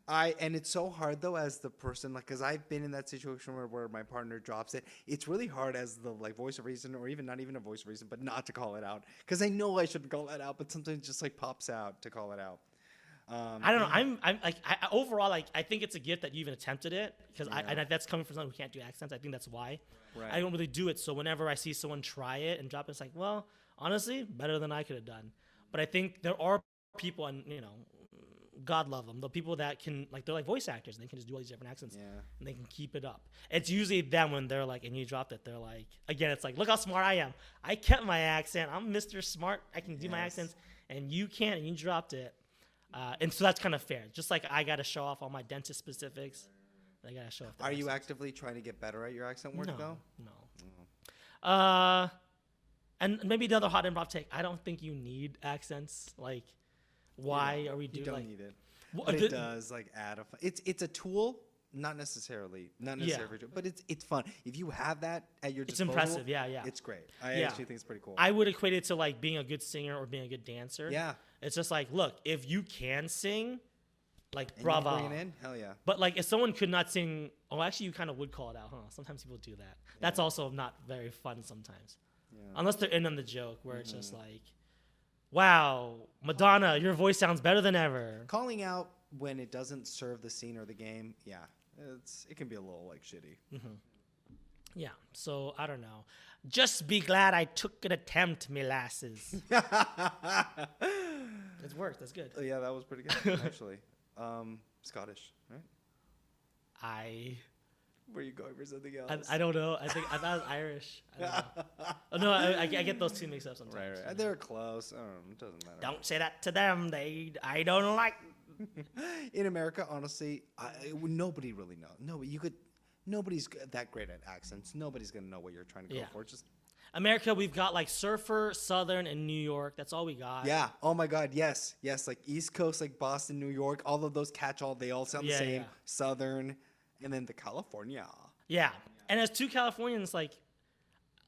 I and it's so hard though as the person like because I've been in that situation where, where my partner drops it. It's really hard as the like voice of reason or even not even a voice of reason, but not to call it out because I know I shouldn't call that out, but sometimes just like pops out to call it out. Um, I don't know. I'm, I'm like, I, I- overall, like, I think it's a gift that you even attempted it because I, Yeah. and that's coming from someone who can't do accents. I think that's why. Right. I don't really do it. So whenever I see someone try it and drop it, it's like, well, honestly, better than I could have done. But I think there are people, and you know, God love them, the people that can like they're like voice actors and they can just do all these different accents Yeah. and they can keep it up. It's usually them when they're like, and you dropped it, they're like, again, it's like, look how smart I am. I kept my accent. I'm Mr. Smart. I can do my accents, and you can't, and you dropped it. Uh, and so that's kind of fair. Just like I got to show off all my dentist specifics, I got to show off. Are you actively trying to get better at your accent work no, though? No. Uh, And maybe the other hot improv take. I don't think you need accents. Like, why are we doing? You don't like? need it, but it does like add a. It's it's a tool, not necessarily, not Yeah. but it's it's fun. If you have that at your It's impressive, yeah, yeah. It's great. I Yeah. actually think it's pretty cool. I would equate it to like being a good singer or being a good dancer. yeah, It's just like, look, if you can sing, like and you bravo. bring it in, hell yeah. But like, if someone could not sing, oh, actually, you kind of would call it out, huh? Sometimes people do that. That's also not very fun sometimes, Yeah. unless they're in on the joke, where it's just mm-hmm. like, "Wow, Madonna, your voice sounds better than ever." Calling out when it doesn't serve the scene or the game, yeah, it's it can be a little like shitty. Mm-hmm. Yeah. So I don't know. Just be glad I took an attempt, me lasses. it's worked. That's good. Oh, yeah, that was pretty good actually. Um, Scottish, right? I. Were you going for something else? I don't know. I think I thought it was Irish. I don't know. oh, no, I, I, I get those two mixed up sometimes. right, right. Uh, they're close. I don't. It doesn't matter. Don't say that to them. They I don't like. In America, honestly, I, I- nobody really knows. No, you could. Nobody's that great at accents. Nobody's gonna know what you're trying to go Yeah. for. Just America, we've got like Surfer, Southern, and New York. That's all we got. yeah. Oh my God. Yes. Yes. Like East Coast, like Boston, New York. All of those catch-all. They all sound Yeah, the same. yeah. Southern, and then the California. Yeah. And as two Californians, like,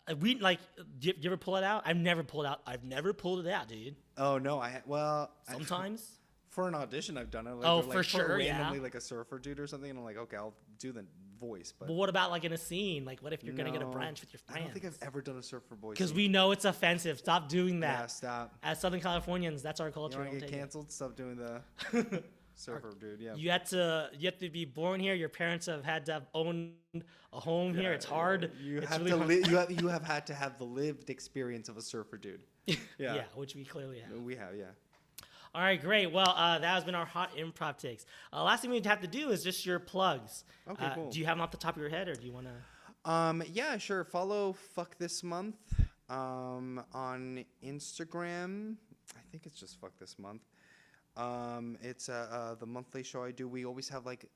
uh, we like, do you, you ever pull it out? I've never pulled out. I've never pulled it out, dude. Oh no. I well. I- Sometimes. for an audition, I've done it. Like, Oh, or, for like, sure, yeah. Randomly, like a surfer dude or something, and I'm like, okay, I'll do the voice. But but what about like in a scene? Like, what if you're gonna get a no, brunch with your I don't think? I've ever done a surfer voice. Because we know it's offensive. Stop doing yeah, that. stop. As Southern Californians, that's our You culture. want to Don't get take it. canceled? Stop doing the surfer dude. Yeah. You had to you have to be born here. Your parents have had to have owned a home here. It's hard. You It's have really to li- you have you have had to have the lived experience of a surfer dude. yeah. Yeah. which we clearly have. We have, yeah. All right, great. Well, uh, that has been our hot improv takes. Uh, last thing we'd have to do is just your plugs. Okay, Uh, cool. Do you have them off the top of your head, or do you want to? Um, yeah, sure. Follow Fuck This Month um, on Instagram. I think it's just Fuck This Month. Um, it's uh, uh, the monthly show I do. We always have like,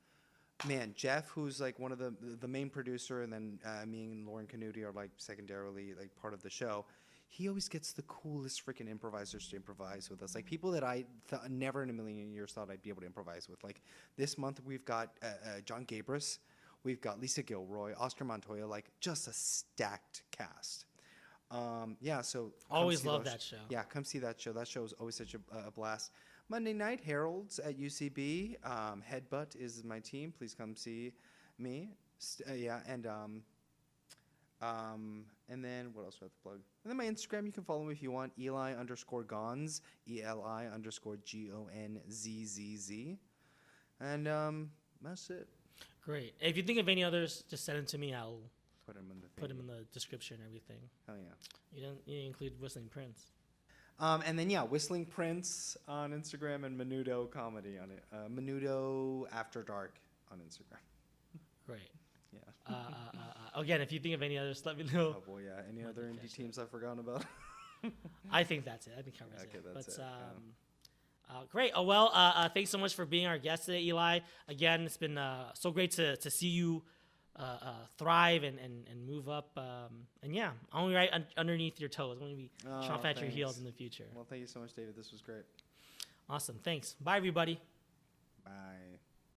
man, Jeff, who's like one of the the main producer, and then uh, me and Lauren Canuti are like secondarily like part of the show. He always gets the coolest freaking improvisers to improvise with us, like people that I th- never in a million years thought I'd be able to improvise with. Like this month, we've got uh, uh, Jon Gabrus, we've got Lisa Gilroy, Oscar Montoya, like just a stacked cast. Um, yeah, so Always love that show. Yeah, come see that show. That show is always such a, a blast. Monday night, Harolds at UCB. Um, Headbutt is my team. Please come see me. St- uh, yeah, and um, um, and then what else do I have to plug? And then my Instagram, you can follow me if you want. Eli underscore Gonz, E L I underscore G O N Z Z Z, and um, that's it. Great. If you think of any others, just send them to me. I'll Put them in the put them in the description and everything. Hell yeah. You didn't, you didn't include Whistling Prince. Um, and then yeah, Whistling Prince on Instagram and Menudo Comedy on it. Uh, Menudo After Dark on Instagram. Great. Yeah. Uh, uh, uh, uh, again, if you think of any others, let me know. Oh boy, yeah. Any Might other indie teams I've forgotten about? I think that's it. I think covers Okay, it. that's but, it, Um, uh, great. Oh well. Uh, uh, thanks so much for being our guest today, Eli. Again, it's been uh, so great to, to see you uh, uh, thrive and, and, and move up. Um, and yeah, only right un- underneath your toes. To be Oh, chomping at your heels in the future. well, thank you so much, David. This was great. Awesome. Thanks. Bye, everybody. Bye.